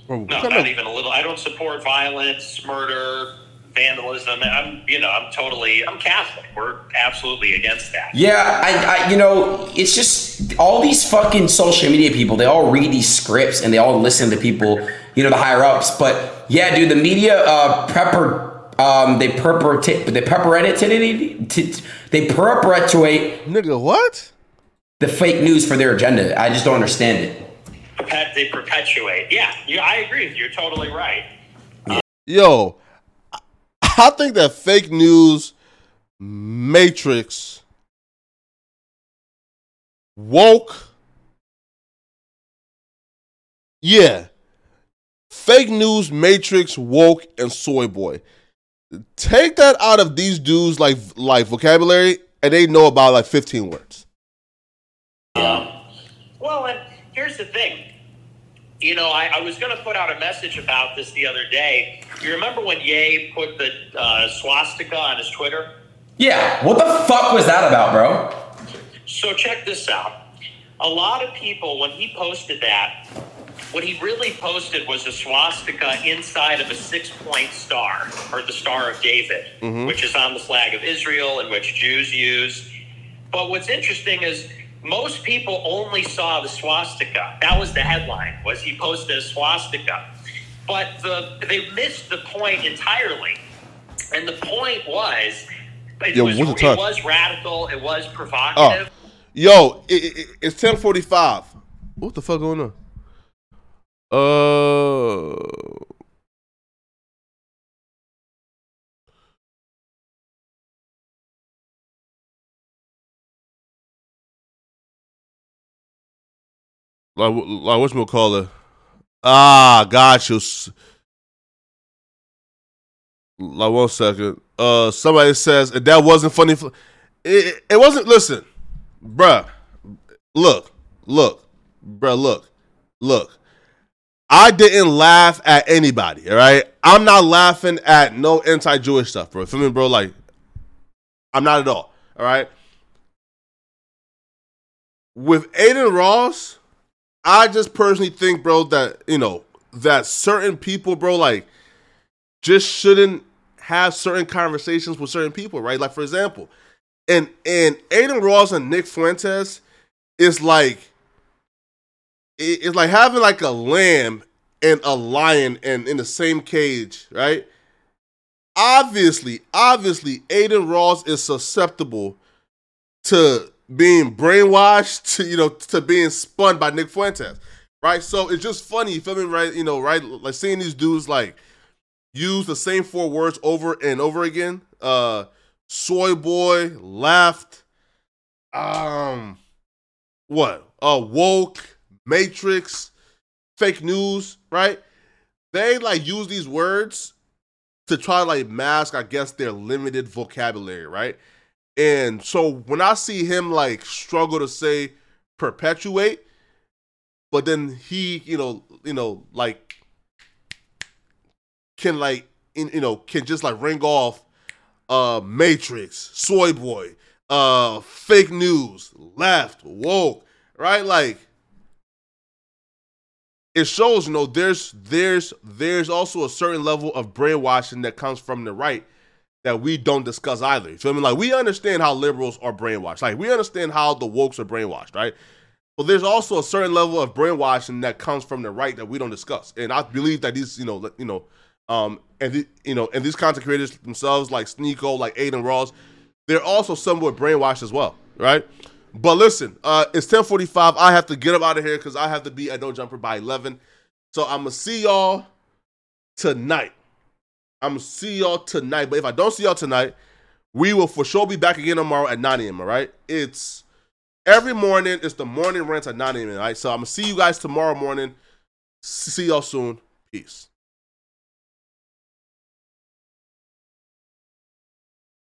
A: Bro,
T: No, not even a little. I don't support violence, murder, vandalism. I'm, you know, I'm totally, I'm Catholic. We're absolutely against that.
S: Yeah, I, I, you know, it's just all these fucking social media people. They all read these scripts and they all listen to people, you know, the higher ups. But yeah, dude, the media uh, pepper, um, they perpetrate, but they perpetuate, they perpetuate.
A: Nigga, what?
S: The fake news for their agenda. I just don't understand it.
T: Perpet- they perpetuate. Yeah, you, I agree. You're totally right.
A: Yo, I think that fake news matrix woke. Yeah. Fake news matrix woke and soy boy. Take that out of these dudes like like vocabulary and they know about like 15 words.
T: yeah Well, and here's the thing. You know, I, I was going to put out a message about this the other day. You remember when Ye put the uh, swastika on his Twitter?
S: Yeah, what the fuck was that about, bro?
T: So check this out. A lot of people, when he posted that, what he really posted was a swastika inside of a six point star, or the Star of David,
A: Mhm.
T: which is on the flag of Israel and which Jews use. But what's interesting is most people only saw the swastika. That was the headline, was he posted a swastika. But the, they missed the point entirely. And the point was, it,
A: Yo,
T: was, it was radical, it was
A: Oh,
T: provocative.
A: yo, it, it, it's ten forty five. What the fuck going on? Uh, like, like what's more call it? Ah, got you. Like one second. Uh, somebody says and that wasn't funny. It, it wasn't. Listen, bruh. Look, look, bruh. Look, look. I didn't laugh at anybody. All right, I'm not laughing at no anti-Jewish stuff, bro. Feel me, bro? Like, I'm not at all. All right. With Adin Ross, I just personally think, bro, that you know that certain people, bro, like just shouldn't have certain conversations with certain people, right? Like for example, and and Adin Ross and Nick Fuentes is like it's like having like a lamb and a lion and in the same cage, right? Obviously, obviously, Adin Ross is susceptible to being brainwashed, to you know, to being spun by Nick Fuentes, right? So it's just funny, you feel me, right? You know, right? Like seeing these dudes like use the same four words over and over again. Uh, soy boy, left, um, what? Uh, woke, matrix, fake news, right? They like use these words to try to like mask, I guess, their limited vocabulary, right? And so when I see him like struggle to say perpetuate, but then he, you know, you know, like can like in, you know can just like ring off uh Matrix, Soy Boy, uh fake news, left, woke, right? Like it shows, you know, there's there's there's also a certain level of brainwashing that comes from the right that we don't discuss either. You feel me? Like we understand how liberals are brainwashed. Like we understand how the wokes are brainwashed, right? But there's also a certain level of brainwashing that comes from the right that we don't discuss. And I believe that these, you know, you know, um, and the, you know, and these content creators themselves, like Sneako, like Adin Ross, they're also somewhat brainwashed as well, right? But listen, uh, it's 10:45. I have to get up out of here because I have to be at No Jumper by 11. So I'm gonna see y'all tonight. I'm gonna see y'all tonight. But if I don't see y'all tonight, we will for sure be back again tomorrow at 9 a.m. All right? It's every morning. It's the morning rant at 9 a.m. All right? So I'm gonna see you guys tomorrow morning. See y'all soon. Peace.